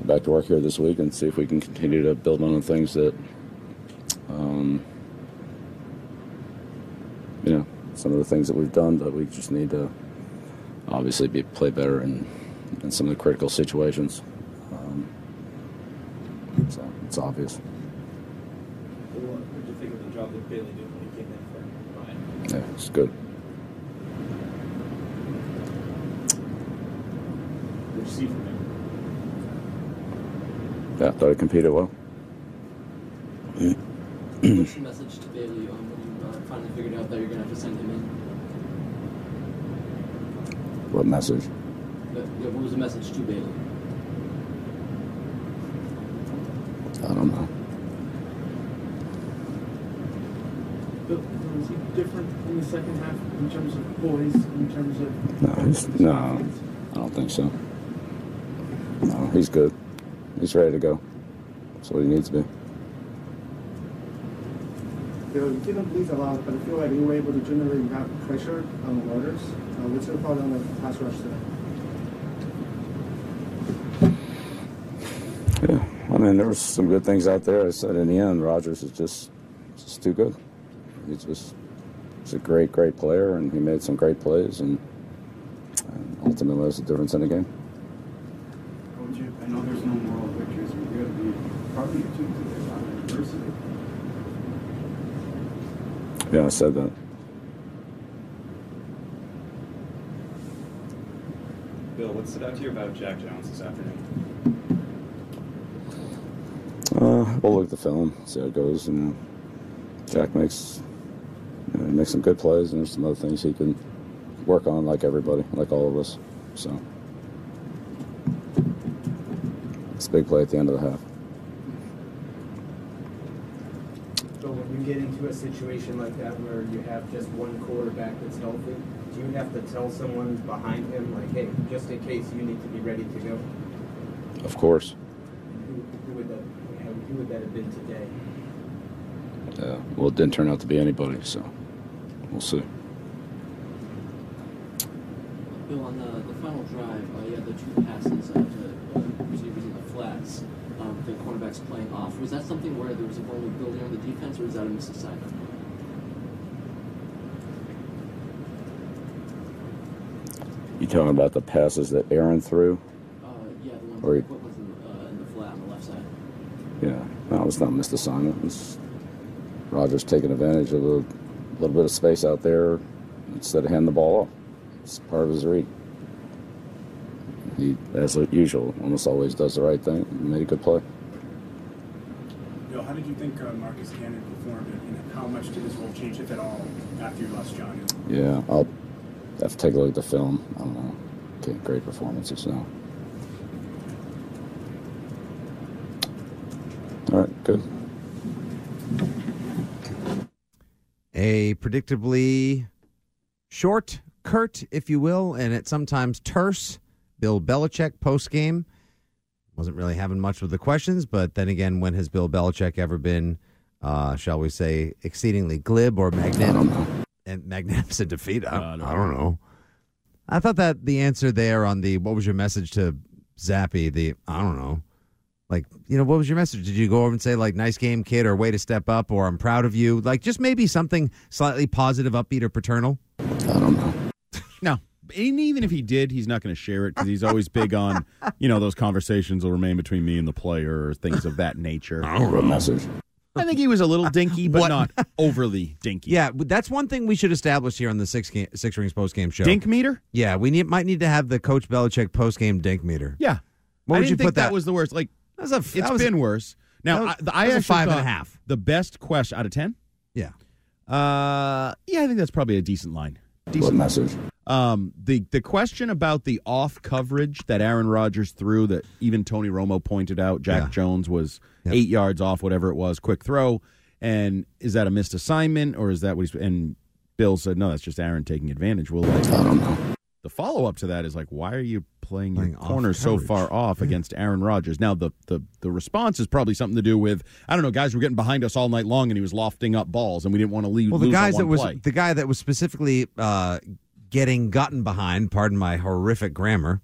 [SPEAKER 12] go back to work here this week and see if we can continue to build on the things that, um, you know, some of the things that we've done, but we just need to obviously be play better in, in some of the critical situations. Um, so it's obvious.
[SPEAKER 7] What did you think of the job that Bailey did when he came in for Ryan?
[SPEAKER 12] Yeah, it's good.
[SPEAKER 7] What did you see from him?
[SPEAKER 12] Yeah, I thought he competed well.
[SPEAKER 9] What's your message to Bailey um, when you uh, finally figured out that you're going to have to send him in?
[SPEAKER 12] What message?
[SPEAKER 9] But, yeah, what was the message to Bailey?
[SPEAKER 12] I don't know.
[SPEAKER 8] But was he different in the second half in terms of poise, in terms of
[SPEAKER 12] No, he's, no, I don't think so. No, he's good. He's ready to go. That's what he needs to be.
[SPEAKER 6] You, know, you didn't bleed a lot, but I feel like you were able to generate that pressure on the Warriors. Uh, what's your thought on the pass rush today?
[SPEAKER 12] Yeah, I mean, there was some good things out there. I said in the end, Rodgers is just just too good. He's just he's a great, great player, and he made some great plays, and, and ultimately was the difference in the game.
[SPEAKER 6] Coach, I know there's no moral victories, but you got to be proud of your team today. A lot of adversity.
[SPEAKER 12] Yeah, I said that.
[SPEAKER 13] Bill, what stood out to you about Jack Jones this afternoon?
[SPEAKER 12] Uh, we'll look at the film, see how it goes, and Jack makes you know, makes some good plays, and there's some other things he can work on, like everybody, like all of us. So it's a big play at the end of the half.
[SPEAKER 14] But when into a situation like that where you have just one quarterback that's healthy, do you have to tell someone behind him, like, hey, just in case you need to be ready to go?
[SPEAKER 12] Of course.
[SPEAKER 14] Who, who would that who would that have been today?
[SPEAKER 12] Yeah. Well, it didn't turn out to be anybody, so we'll see.
[SPEAKER 9] Bill, on the, the final drive, uh, you had the two passes uh, to uh, receivers in the flats, the cornerbacks playing off. Was that something where there was a vulnerability on the defense, or was that a missed assignment?
[SPEAKER 12] You talking about the passes that Aaron threw?
[SPEAKER 9] Uh, yeah, the ones
[SPEAKER 12] Or-
[SPEAKER 9] that put ones in, uh, in the flat on the left side.
[SPEAKER 12] Yeah, no, it's not a missed assignment. It's Rodgers taking advantage of a little bit of space out there instead of handing the ball off. It's part of his read. He, as usual, almost always does the right thing. and Made a good play.
[SPEAKER 13] Bill, how did you think uh, Marcus Cannon performed, and and how much did his role change, if at all, after you lost John?
[SPEAKER 12] Yeah, I'll have to take a look at the film. I don't know. Okay, great performances now. All right, good.
[SPEAKER 2] A predictably short, curt, if you will, and at sometimes terse Bill Belichick post game. Wasn't really having much with the questions, but then again, when has Bill Belichick ever been, uh, shall we say, exceedingly glib or magnanimous and magnificent defeat? I, I don't know. I thought that the answer there on the what was your message to Zappe? The I don't know. Like, you know, what was your message? Did you go over and say, like, nice game, kid, or way to step up, or I'm proud of you? Like, just maybe something slightly positive, upbeat, or paternal? I don't know.
[SPEAKER 3] no, and even if he did, he's not going to share it because he's always big on, you know, those conversations will remain between me and the player or things of that nature.
[SPEAKER 12] I don't know. message.
[SPEAKER 3] I think he was a little dinky, but not overly dinky.
[SPEAKER 2] Yeah, that's one thing we should establish here on the six game, six rings post game show.
[SPEAKER 3] Dink meter?
[SPEAKER 2] Yeah, we need might need to have the Coach Belichick post game dink meter.
[SPEAKER 3] Yeah.
[SPEAKER 2] What
[SPEAKER 3] I
[SPEAKER 2] would
[SPEAKER 3] didn't
[SPEAKER 2] you
[SPEAKER 3] think
[SPEAKER 2] put that?
[SPEAKER 3] was the worst. Like,
[SPEAKER 2] That's a-
[SPEAKER 3] it's
[SPEAKER 2] that was a-
[SPEAKER 3] been worse. Now,
[SPEAKER 2] that was-
[SPEAKER 3] I, I
[SPEAKER 2] that was a
[SPEAKER 3] actually
[SPEAKER 2] five and a
[SPEAKER 3] thought
[SPEAKER 2] half.
[SPEAKER 3] The best question out of 10?
[SPEAKER 2] Yeah.
[SPEAKER 3] Uh, yeah, I think that's probably a decent line.
[SPEAKER 12] What message?
[SPEAKER 3] Um, the the question about the off coverage that Aaron Rodgers threw, that even Tony Romo pointed out, Jack
[SPEAKER 2] Yeah.
[SPEAKER 3] Jones was
[SPEAKER 2] Yep.
[SPEAKER 3] eight yards off, whatever it was, quick throw, and is that a missed assignment or is that what he's? And Bill said, no, that's just Aaron taking advantage. Well, like,
[SPEAKER 12] I don't know.
[SPEAKER 3] The follow up to that is like, why are you playing, your corner so far off against Aaron Rodgers? Now, the, the the response is probably something to do with I don't know, guys were getting behind us all night long, and he was lofting up balls, and we didn't want to leave.
[SPEAKER 2] Well, the
[SPEAKER 3] on
[SPEAKER 2] guys that was
[SPEAKER 3] play.
[SPEAKER 2] the guy that was specifically uh, getting gotten behind. Pardon my horrific grammar.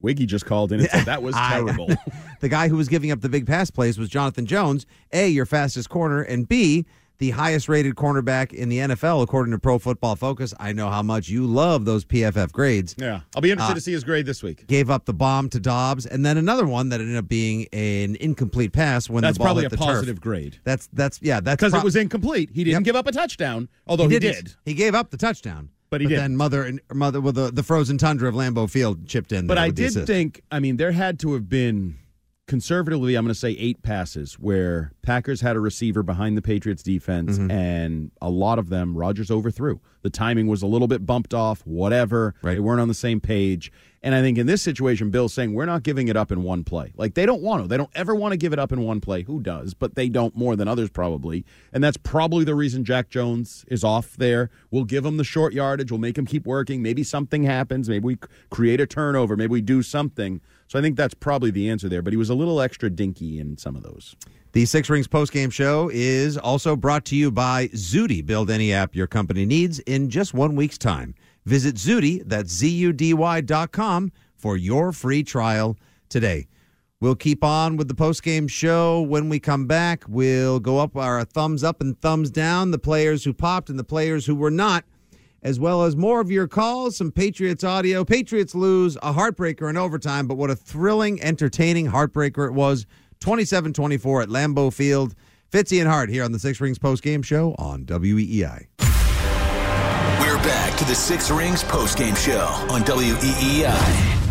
[SPEAKER 3] Wiggy just called in and said that was
[SPEAKER 2] I-
[SPEAKER 3] terrible.
[SPEAKER 2] the guy who was giving up the big pass plays was Jonathan Jones. A, your fastest corner, and B, the highest rated cornerback in the NFL according to Pro Football Focus. I know how much you love those PFF grades.
[SPEAKER 3] yeah, I'll be interested
[SPEAKER 2] Uh,
[SPEAKER 3] to see his grade this week.
[SPEAKER 2] Gave up the bomb to Doubs, and then another one that ended up being an incomplete pass when
[SPEAKER 3] That's
[SPEAKER 2] the ball
[SPEAKER 3] probably a
[SPEAKER 2] the turf.
[SPEAKER 3] positive grade.
[SPEAKER 2] That's that's yeah that's
[SPEAKER 3] because
[SPEAKER 2] prob-
[SPEAKER 3] it was incomplete. He didn't
[SPEAKER 2] Yep.
[SPEAKER 3] give up a touchdown, although he,
[SPEAKER 2] didn't.
[SPEAKER 3] did.
[SPEAKER 2] He gave up the touchdown,
[SPEAKER 3] But he didn't.
[SPEAKER 2] then mother and mother with the, the frozen tundra of Lambeau Field chipped in.
[SPEAKER 3] But I did think, I mean, there had to have been conservatively, I'm going to say eight passes where Packers had a receiver behind the Patriots defense,
[SPEAKER 2] Mm-hmm.
[SPEAKER 3] and a lot of them Rodgers overthrew. The timing was a little bit bumped off, whatever. Right. They weren't on the same page. And I think in this situation, Bill's saying we're not giving it up in one play. Like they don't want to. They don't ever want to give it up in one play. Who does? But they don't more than others probably. And that's probably the reason Jack Jones is off there. We'll give him the short yardage. We'll make him keep working. Maybe something happens. Maybe we create a turnover. Maybe we do something. So I think that's probably the answer there. But he was a little extra dinky in some of those.
[SPEAKER 2] The Six Rings postgame show is also brought to you by Zudy. Build any app your company needs in just one week's time. Visit Zudy, that's Z-U-D-Y dot com, for your free trial today. We'll keep on with the postgame show. When we come back, we'll go up our thumbs up and thumbs down, the players who popped and the players who were not, as well as more of your calls, some Patriots audio. Patriots lose a heartbreaker in overtime, but what a thrilling, entertaining heartbreaker it was. 27 24 at Lambeau Field. Fitzy and Hart here on the Six Rings postgame show on WEEI.
[SPEAKER 1] We're back to the Six Rings postgame show on WEEI.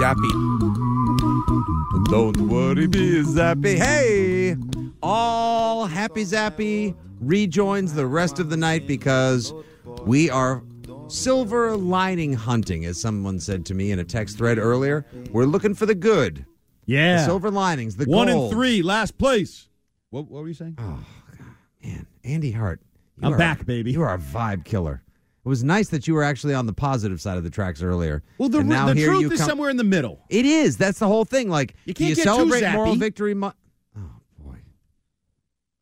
[SPEAKER 15] Zappy. Don't worry, be zappy.
[SPEAKER 2] Hey, all happy zappy rejoins the rest of the night because we are silver lining hunting, as someone said to me in a text thread earlier. We're looking for the good.
[SPEAKER 3] Yeah.
[SPEAKER 2] The silver linings. The
[SPEAKER 3] One
[SPEAKER 2] gold.
[SPEAKER 3] and three, last place. What, what were you saying?
[SPEAKER 2] Oh, man. Andy Hart. you
[SPEAKER 3] I'm
[SPEAKER 2] are-
[SPEAKER 3] back, baby.
[SPEAKER 2] You are a vibe killer. It was nice that you were actually on the positive side of the tracks earlier.
[SPEAKER 3] Well, the,
[SPEAKER 2] And now
[SPEAKER 3] the
[SPEAKER 2] here
[SPEAKER 3] truth
[SPEAKER 2] you
[SPEAKER 3] is
[SPEAKER 2] come-
[SPEAKER 3] somewhere in the middle.
[SPEAKER 2] It is. That's the whole thing. Like,
[SPEAKER 3] You can't
[SPEAKER 2] you
[SPEAKER 3] get too
[SPEAKER 2] celebrate moral victory? Mo- oh boy.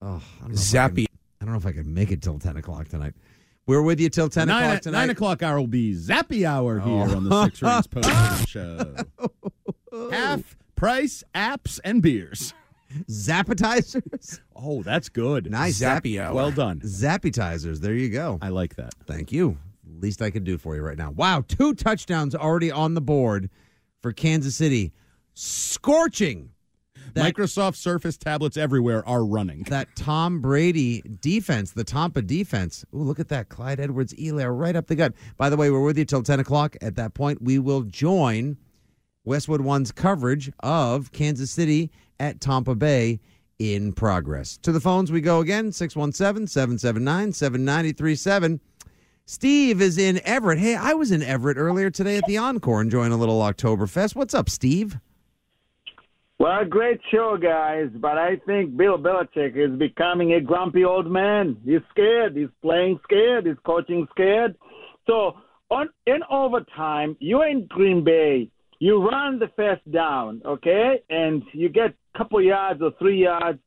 [SPEAKER 2] Oh, I don't know if I
[SPEAKER 11] Zappy.
[SPEAKER 2] can- I don't know if I can make it till ten o'clock tonight. We're with you till ten
[SPEAKER 3] nine,
[SPEAKER 2] o'clock tonight.
[SPEAKER 3] Nine o'clock hour will be Zappy Hour oh. here
[SPEAKER 2] Oh.
[SPEAKER 3] on the Six Rings Post Show. Half price apps and beers.
[SPEAKER 2] Zappetizers.
[SPEAKER 3] Oh, that's good.
[SPEAKER 2] Nice.
[SPEAKER 11] Zappy hour.
[SPEAKER 3] Well done.
[SPEAKER 2] Zappetizers. There you go.
[SPEAKER 3] I like that.
[SPEAKER 2] Thank you. Least I could do for you right now. Wow, two touchdowns already on the board for Kansas City. Scorching That-
[SPEAKER 3] Microsoft Surface tablets everywhere are running.
[SPEAKER 2] that Tom Brady defense, the Tampa defense. Ooh, look at that. Clyde Edwards Helaire right up the gut. By the way, we're with you till 10 o'clock. At that point, we will join Westwood One's coverage of Kansas City at Tampa Bay in progress. To the phones we go again 617 779 7937. Steve is in Everett. Hey, I was in Everett earlier today at the Encore enjoying a little Oktoberfest. What's up, Steve?
[SPEAKER 16] Well, great show, guys. But I think Bill Belichick is becoming a grumpy old man. He's scared. He's playing scared. He's coaching scared. So on in overtime, you're in Green Bay. You run the first down, okay, and you get couple yards or three yards.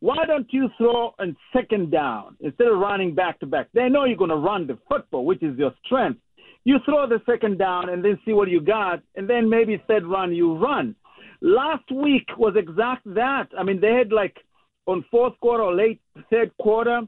[SPEAKER 16] Why don't you throw a second down instead of running back to back? They know you're going to run the football, which is your strength. You throw the second down and then see what you got, and then maybe third run you run. Last week was exact that. I mean, they had like on fourth quarter or late third quarter,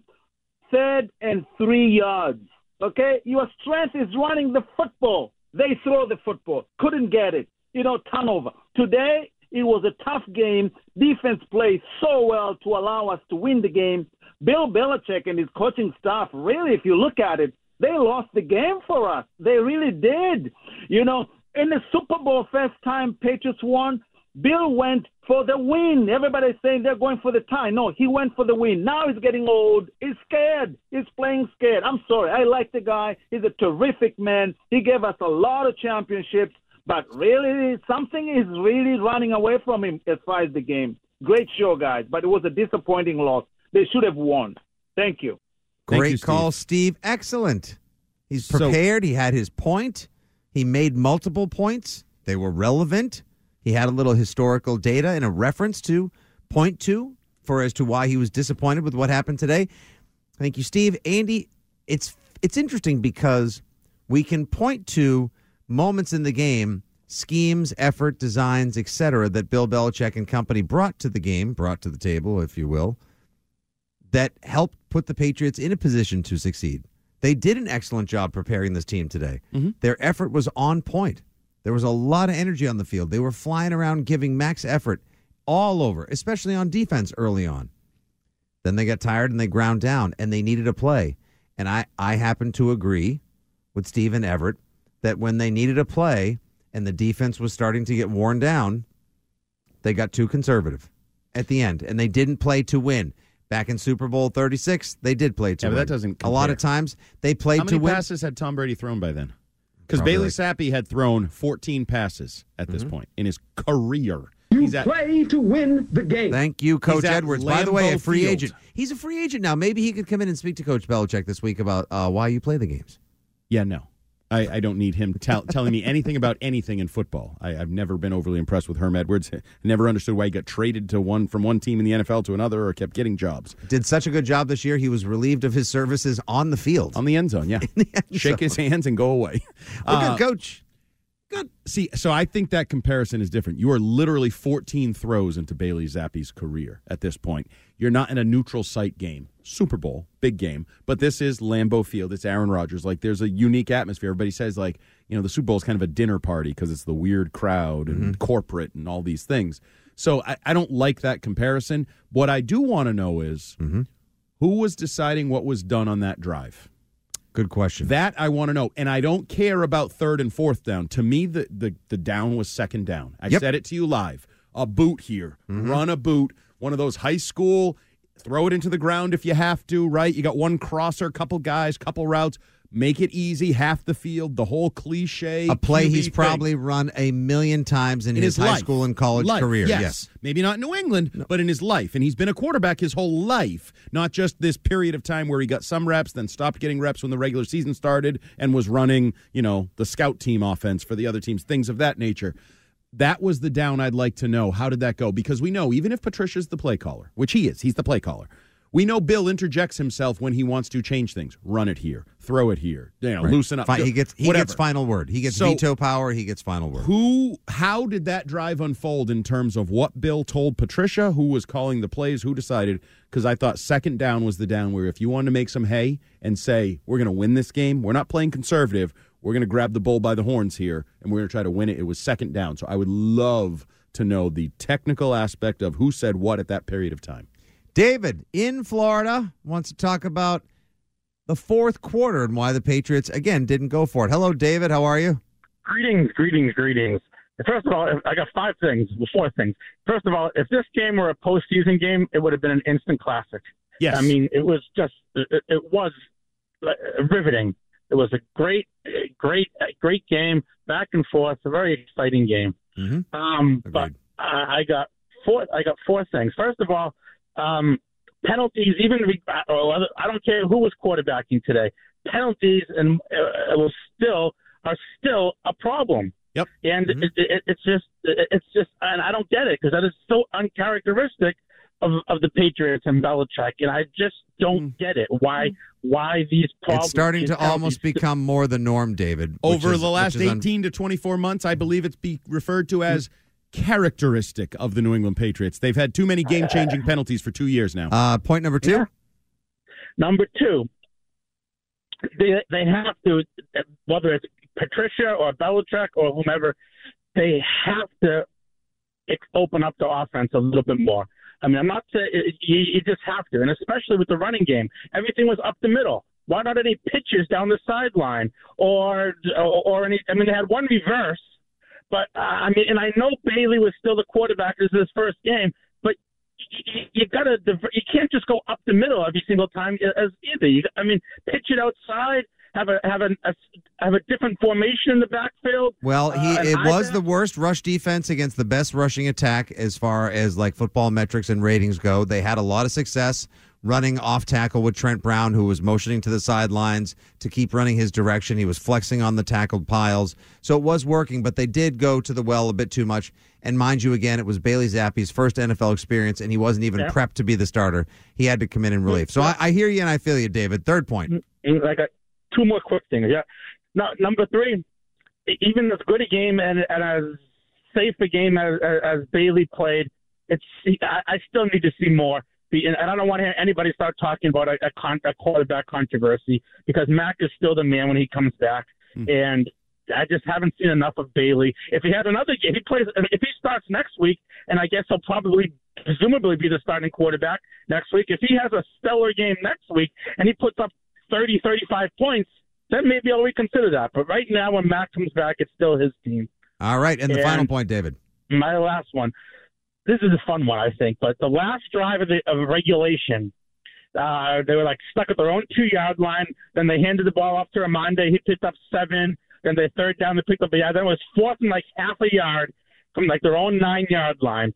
[SPEAKER 16] third and three yards. Okay, your strength is running the football. They throw the football, couldn't get it. You know, turnover. Today it was a tough game. Defense played so well to allow us to win the game. Bill Belichick and his coaching staff, really, if you look at it, they lost the game for us. They really did. You know, in the Super Bowl first time Patriots won, Bill went for the win. Everybody's saying they're going for the tie. No, he went for the win. Now he's getting old. He's scared. He's playing scared. I'm sorry. I like the guy. He's a terrific man. He gave us a lot of championships, but really something is really running away from him as far as the game. Great show, guys, but it was a disappointing loss. They should have won. Thank you.
[SPEAKER 3] Thank
[SPEAKER 2] Great
[SPEAKER 3] you, Steve.
[SPEAKER 2] call, Steve. Excellent. He's
[SPEAKER 3] So-
[SPEAKER 2] prepared. he had his point. He made multiple points. They were relevant. He had a little historical data and a reference to point to for as to why he was disappointed with what happened today. Thank you, Steve. Andy, it's it's interesting because we can point to moments in the game, schemes, effort, designs, etc., that Bill Belichick and company brought to the game, brought to the table, if you will, that helped put the Patriots in a position to succeed. They did an excellent job preparing this team today. Mm-hmm. Their effort was on point. There was a lot of energy on the field. They were flying around giving max effort all over, especially on defense early on. Then they got tired and they ground down and they needed a play. And I, I happen to agree with Steven Everett that when they needed a play and the defense was starting to get worn down, they got too conservative at the end and they didn't play to win. Back in Super Bowl 36, they did play to
[SPEAKER 3] Yeah, but
[SPEAKER 2] win.
[SPEAKER 3] that doesn't
[SPEAKER 2] A lot of times they played
[SPEAKER 3] How many
[SPEAKER 2] to win.
[SPEAKER 3] passes had Tom Brady thrown by then? Because Bailey
[SPEAKER 2] like-
[SPEAKER 3] Zappe had thrown 14 passes at this
[SPEAKER 2] Mhm.
[SPEAKER 3] point in his career.
[SPEAKER 11] You
[SPEAKER 3] He's at-
[SPEAKER 11] play to win the game.
[SPEAKER 2] Thank you, Coach
[SPEAKER 3] at
[SPEAKER 2] Edwards. By the way, a free
[SPEAKER 3] Field.
[SPEAKER 2] agent. He's a free agent now. Maybe he could come in and speak to Coach Belichick this week about uh, why you play the games.
[SPEAKER 3] Yeah, no. I, I don't need him tell, telling me anything about anything in football. I, I've never been overly impressed with Herm Edwards. I never understood why he got traded to one from one team in the NFL to another or kept getting jobs.
[SPEAKER 2] Did such a good job this year. He was relieved of his services on the field.
[SPEAKER 3] On the end zone, yeah. Shake his hands and go away. Uh,
[SPEAKER 2] good coach.
[SPEAKER 3] Good. See, so I think that comparison is different. You are literally 14 throws into Bailey Zappe's career at this point. You're not in a neutral site game. Super Bowl, big game, but this is Lambeau Field. It's Aaron Rodgers. Like, there's a unique atmosphere. Everybody says, like, you know, the Super Bowl is kind of a dinner party because it's the weird crowd and mm-hmm. corporate and all these things. So I, I don't like that comparison. What I do want to know is mm-hmm. who was deciding what was done on that drive?
[SPEAKER 2] Good question.
[SPEAKER 3] That I want to know, and I don't care about third and fourth down. To me, the the, the down was second down. I
[SPEAKER 2] Yep.
[SPEAKER 3] said it to you live. A boot here, mm-hmm. run a boot. One of those high school. Throw it into the ground if you have to. Right, you got one crosser, couple guys, couple routes. Make it easy, half the field, the whole cliche.
[SPEAKER 2] A play
[SPEAKER 3] QB
[SPEAKER 2] he's
[SPEAKER 3] thing.
[SPEAKER 2] probably run a million times in, his, high
[SPEAKER 3] life.
[SPEAKER 2] school and college
[SPEAKER 3] Life,
[SPEAKER 2] career.
[SPEAKER 3] Yes. Maybe not in New England, but in his life. And he's been a quarterback his whole life, not just this period of time where he got some reps, then stopped getting reps when the regular season started and was running, you know, the scout team offense for the other teams, things of that nature. That was the down I'd like to know. How did that go? Because we know, even if Patricia's the play caller, which he is, he's the play caller. We know Bill interjects himself when he wants to change things. Run it here, throw it here, you know,
[SPEAKER 2] Right.
[SPEAKER 3] loosen up.
[SPEAKER 2] Fi- he gets he
[SPEAKER 3] whatever.
[SPEAKER 2] gets final word. He gets
[SPEAKER 3] So-
[SPEAKER 2] veto power. He gets final word.
[SPEAKER 3] Who? How did that drive unfold in terms of what Bill told Patricia? Who was calling the plays? Who decided? Because I thought second down was the down where if you wanted to make some hay and say we're going to win this game, we're not playing conservative. We're going to grab the bull by the horns here and we're going to try to win it. It was second down. So I would love to know the technical aspect of who said what at that period of time.
[SPEAKER 2] David in Florida wants to talk about the fourth quarter and why the Patriots again didn't go for it. Hello, David. How are you?
[SPEAKER 17] Greetings, greetings, greetings. First of all, I got five things, four things. First of all, if this game were a postseason game, it would have been an instant classic.
[SPEAKER 3] Yes.
[SPEAKER 17] I mean, it was just, it, it was riveting. It was a great, great, great game, back and forth, a very exciting game.
[SPEAKER 2] Mm-hmm.
[SPEAKER 17] Um, but I, I got four. I got four things. First of all, um, penalties. Even re- or other- I don't care who was quarterbacking today. Penalties and uh, was still are still a problem.
[SPEAKER 3] Yep.
[SPEAKER 17] And it, it, it's just it's just and I don't get it because that is so uncharacteristic of of the Patriots and Belichick, and I just don't get it. Why why these problems?
[SPEAKER 2] It's starting to almost
[SPEAKER 17] penalties-
[SPEAKER 2] become more the norm, David.
[SPEAKER 3] Over
[SPEAKER 2] is-
[SPEAKER 3] the last
[SPEAKER 2] which is un-
[SPEAKER 3] 18 to 24 months, I believe it's be referred to as characteristic of the New England Patriots. They've had too many game changing penalties for two years now.
[SPEAKER 2] Uh, point number two.
[SPEAKER 17] Number two, they they have to whether it's Patricia or Belichick or whomever, they have to open up the offense a little bit more. I mean, I'm not saying you, you just have to, and especially with the running game, everything was up the middle. Why not any pitches down the sideline or or, or any? I mean, they had one reverse, but uh, I mean, and I know Bailey was still the quarterback. This is his first game, but you, you gotta you can't just go up the middle every single time as either. You, I mean, pitch it outside. Have a have a, a have a different formation in the backfield.
[SPEAKER 2] Well, he
[SPEAKER 17] Uh,
[SPEAKER 2] it was the worst rush defense against the best rushing attack as far as like football metrics and ratings go. They had a lot of success running off tackle with Trent Brown, who was motioning to the sidelines to keep running his direction. He was flexing on the tackled piles, so it was working. But they did go to the well a bit too much. And mind you, again, it was Bailey Zappe's first NFL experience, and he wasn't even
[SPEAKER 17] Yeah.
[SPEAKER 2] prepped to be the starter. He had to come in in mm-hmm. relief. So I, I hear you and I feel you, David. Third point.
[SPEAKER 17] Mm, I got two more quick things. Yeah. No, number three, even as good a game and, and as safe a game as, as, as Bailey played, it's I, I still need to see more. Be- And I don't want to hear anybody start talking about a, a, con, a quarterback controversy because Mac is still the man when he comes back, hmm. and I just haven't seen enough of Bailey. If he had another game, he plays. If he starts next week, and I guess he'll probably presumably be the starting quarterback next week. If he has a stellar game next week and he puts up 30, 35 points, then maybe I'll reconsider that. But right now, when Mac comes back, it's still his team.
[SPEAKER 2] All right, and the
[SPEAKER 17] And-
[SPEAKER 2] final point, David.
[SPEAKER 17] My last one. This is a fun one, I think. But the last drive of the of regulation, uh, they were like stuck at their own two yard line. Then they handed the ball off to Rhamondre. He picked up seven. Then they third down. They picked up. Then it was fourth and like half a yard from like their own nine yard line.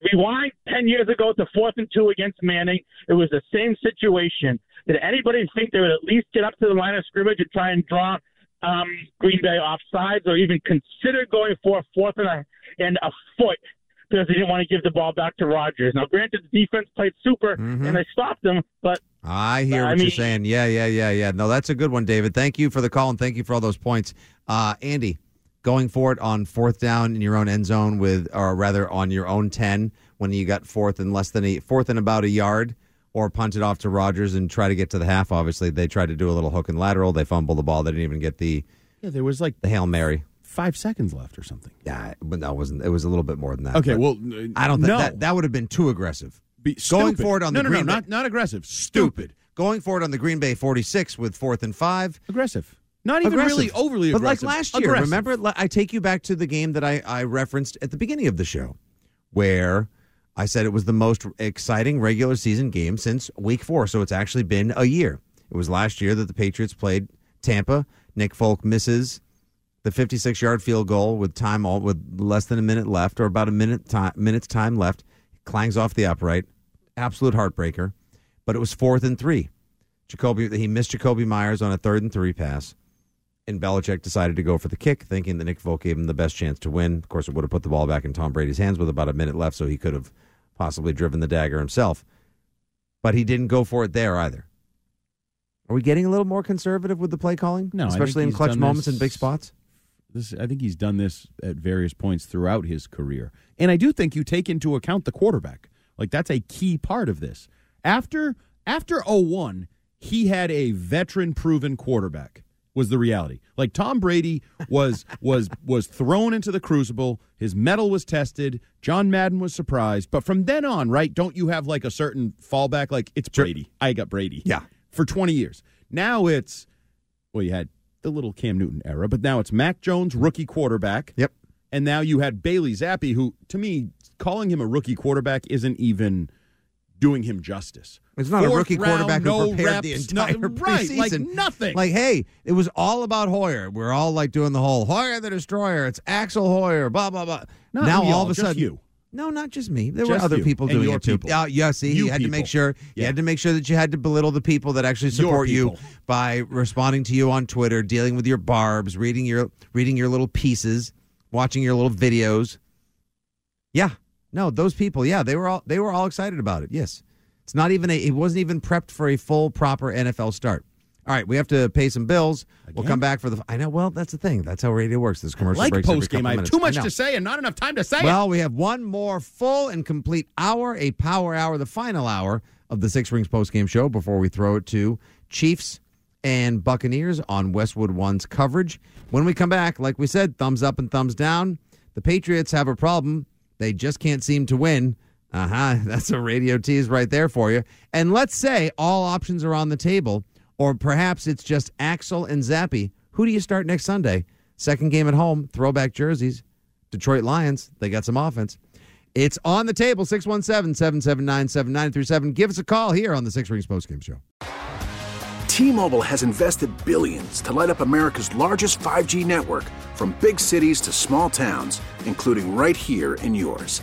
[SPEAKER 17] Rewind ten years ago to fourth and two against Manning. It was the same situation. Did anybody think they would at least get up to the line of scrimmage and try and draw um, Green Bay off sides, or even consider going for a fourth and a and a foot because they didn't want to give the ball back to Rodgers? Now, granted, the defense played super
[SPEAKER 2] Mhm.
[SPEAKER 17] and they stopped them, but
[SPEAKER 2] I hear
[SPEAKER 17] I
[SPEAKER 2] what
[SPEAKER 17] mean-
[SPEAKER 2] you're saying. Yeah, yeah, yeah, yeah. No, that's a good one, David. Thank you for the call and thank you for all those points. Uh, Andy, going for it on fourth down in your own end zone with, or rather on your own 10 when you got fourth and less than a fourth and about a yard or punt it off to Rodgers and try to get to the half. Obviously, they tried to do a little hook and lateral. They fumbled the ball. They didn't even get the,
[SPEAKER 3] yeah, there was like
[SPEAKER 2] the Hail Mary.
[SPEAKER 3] Five seconds left or something.
[SPEAKER 2] Yeah, but it wasn't. It was a little bit more than that.
[SPEAKER 3] Okay, well,
[SPEAKER 2] I don't think
[SPEAKER 3] no.
[SPEAKER 2] that, that would have been too aggressive.
[SPEAKER 3] Be-
[SPEAKER 2] Going forward on
[SPEAKER 3] no,
[SPEAKER 2] the
[SPEAKER 3] no,
[SPEAKER 2] Green
[SPEAKER 3] no,
[SPEAKER 2] Bay-
[SPEAKER 3] not not aggressive. Stupid.
[SPEAKER 2] Going forward on the Green Bay 46 with fourth and five.
[SPEAKER 3] Aggressive. Not even
[SPEAKER 2] Aggressive.
[SPEAKER 3] really overly aggressive.
[SPEAKER 2] but like last year,
[SPEAKER 3] Aggressive.
[SPEAKER 2] remember? I take you back to the game that I, I referenced at the beginning of the show, where I said it was the most exciting regular season game since Week Four. So it's actually been a year. It was last year that the Patriots played Tampa. Nick Folk misses the 56 yard field goal with time all with less than a minute left or about a minute time minutes time left. Clangs off the upright. Absolute heartbreaker. But it was fourth and three. Jakobi he missed Jakobi Meyers on a third and three pass. And Belichick decided to go for the kick, thinking that Nick Folk gave him the best chance to win. Of course, it would have put the ball back in Tom Brady's hands with about a minute left, so he could have possibly driven the dagger himself. But he didn't go for it there either. Are we getting a little more conservative with the play calling?
[SPEAKER 3] No,
[SPEAKER 2] especially in clutch moments
[SPEAKER 3] this-
[SPEAKER 2] and big spots.
[SPEAKER 3] This, I think he's done this at various points throughout his career. And I do think you take into account the quarterback. Like that's a key part of this. After after 01, he had a veteran proven quarterback was the reality. Like Tom Brady was was was thrown into the crucible, his mettle was tested, John Madden was surprised, but from then on, right, don't you have like a certain fallback like it's Brady. I got Brady.
[SPEAKER 2] Yeah.
[SPEAKER 3] For 20 years. Now it's well, you had the little Cam Newton era, but now it's Mac Jones, rookie quarterback.
[SPEAKER 2] Yep.
[SPEAKER 3] And now you had Bailey Zappe, who, to me, calling him a rookie quarterback isn't even doing him justice.
[SPEAKER 2] It's not a rookie
[SPEAKER 3] round,
[SPEAKER 2] quarterback
[SPEAKER 3] no
[SPEAKER 2] who prepared the
[SPEAKER 3] reps, no-
[SPEAKER 2] entire
[SPEAKER 3] right,
[SPEAKER 2] preseason.
[SPEAKER 3] like nothing.
[SPEAKER 2] Like, hey, it was all about Hoyer. We're all like doing the whole Hoyer the Destroyer. It's Axel Hoyer. Blah blah blah.
[SPEAKER 3] Not
[SPEAKER 2] now all
[SPEAKER 3] all,
[SPEAKER 2] of a sudden,
[SPEAKER 3] you.
[SPEAKER 2] No, not just me. There
[SPEAKER 3] Just
[SPEAKER 2] were other
[SPEAKER 3] you
[SPEAKER 2] people
[SPEAKER 3] and
[SPEAKER 2] doing
[SPEAKER 3] your
[SPEAKER 2] it too.
[SPEAKER 3] people.
[SPEAKER 2] Yeah, yeah. See,
[SPEAKER 3] You
[SPEAKER 2] you, had to make sure you
[SPEAKER 3] Yeah.
[SPEAKER 2] had to make sure that you had to belittle the people that actually
[SPEAKER 3] Your
[SPEAKER 2] support you
[SPEAKER 3] people.
[SPEAKER 2] by responding to you on Twitter, dealing with your barbs, reading your reading your little pieces, watching your little videos. Yeah, no, those people. Yeah, they were all they were all excited about it. Yes, it's not even a. It wasn't even prepped for a full proper NFL start. All right, we have to pay some bills. We'll come back for the. I know. Well, that's the thing. That's how radio works. This commercial
[SPEAKER 3] Like
[SPEAKER 2] breaks every
[SPEAKER 3] post game, I have
[SPEAKER 2] minutes.
[SPEAKER 3] too much to say and not enough time to say it.
[SPEAKER 2] Well, we have one more full and complete hour, a power hour, the final hour of the Six Rings post game show before we throw it to Chiefs and Buccaneers on Westwood One's coverage. When we come back, like we said, thumbs up and thumbs down. The Patriots have a problem. They just can't seem to win. Uh huh. That's a radio tease right there for you. And let's say all options are on the table, or perhaps it's just Axel and Zappe. Who do you start next Sunday? Second game at home, throwback jerseys. Detroit Lions, they got some offense. It's on the table, 617 779 7937. Give us a call here on the Six Rings Postgame Show.
[SPEAKER 18] T-Mobile has invested billions to light up America's largest 5G network from big cities to small towns, including right here in yours.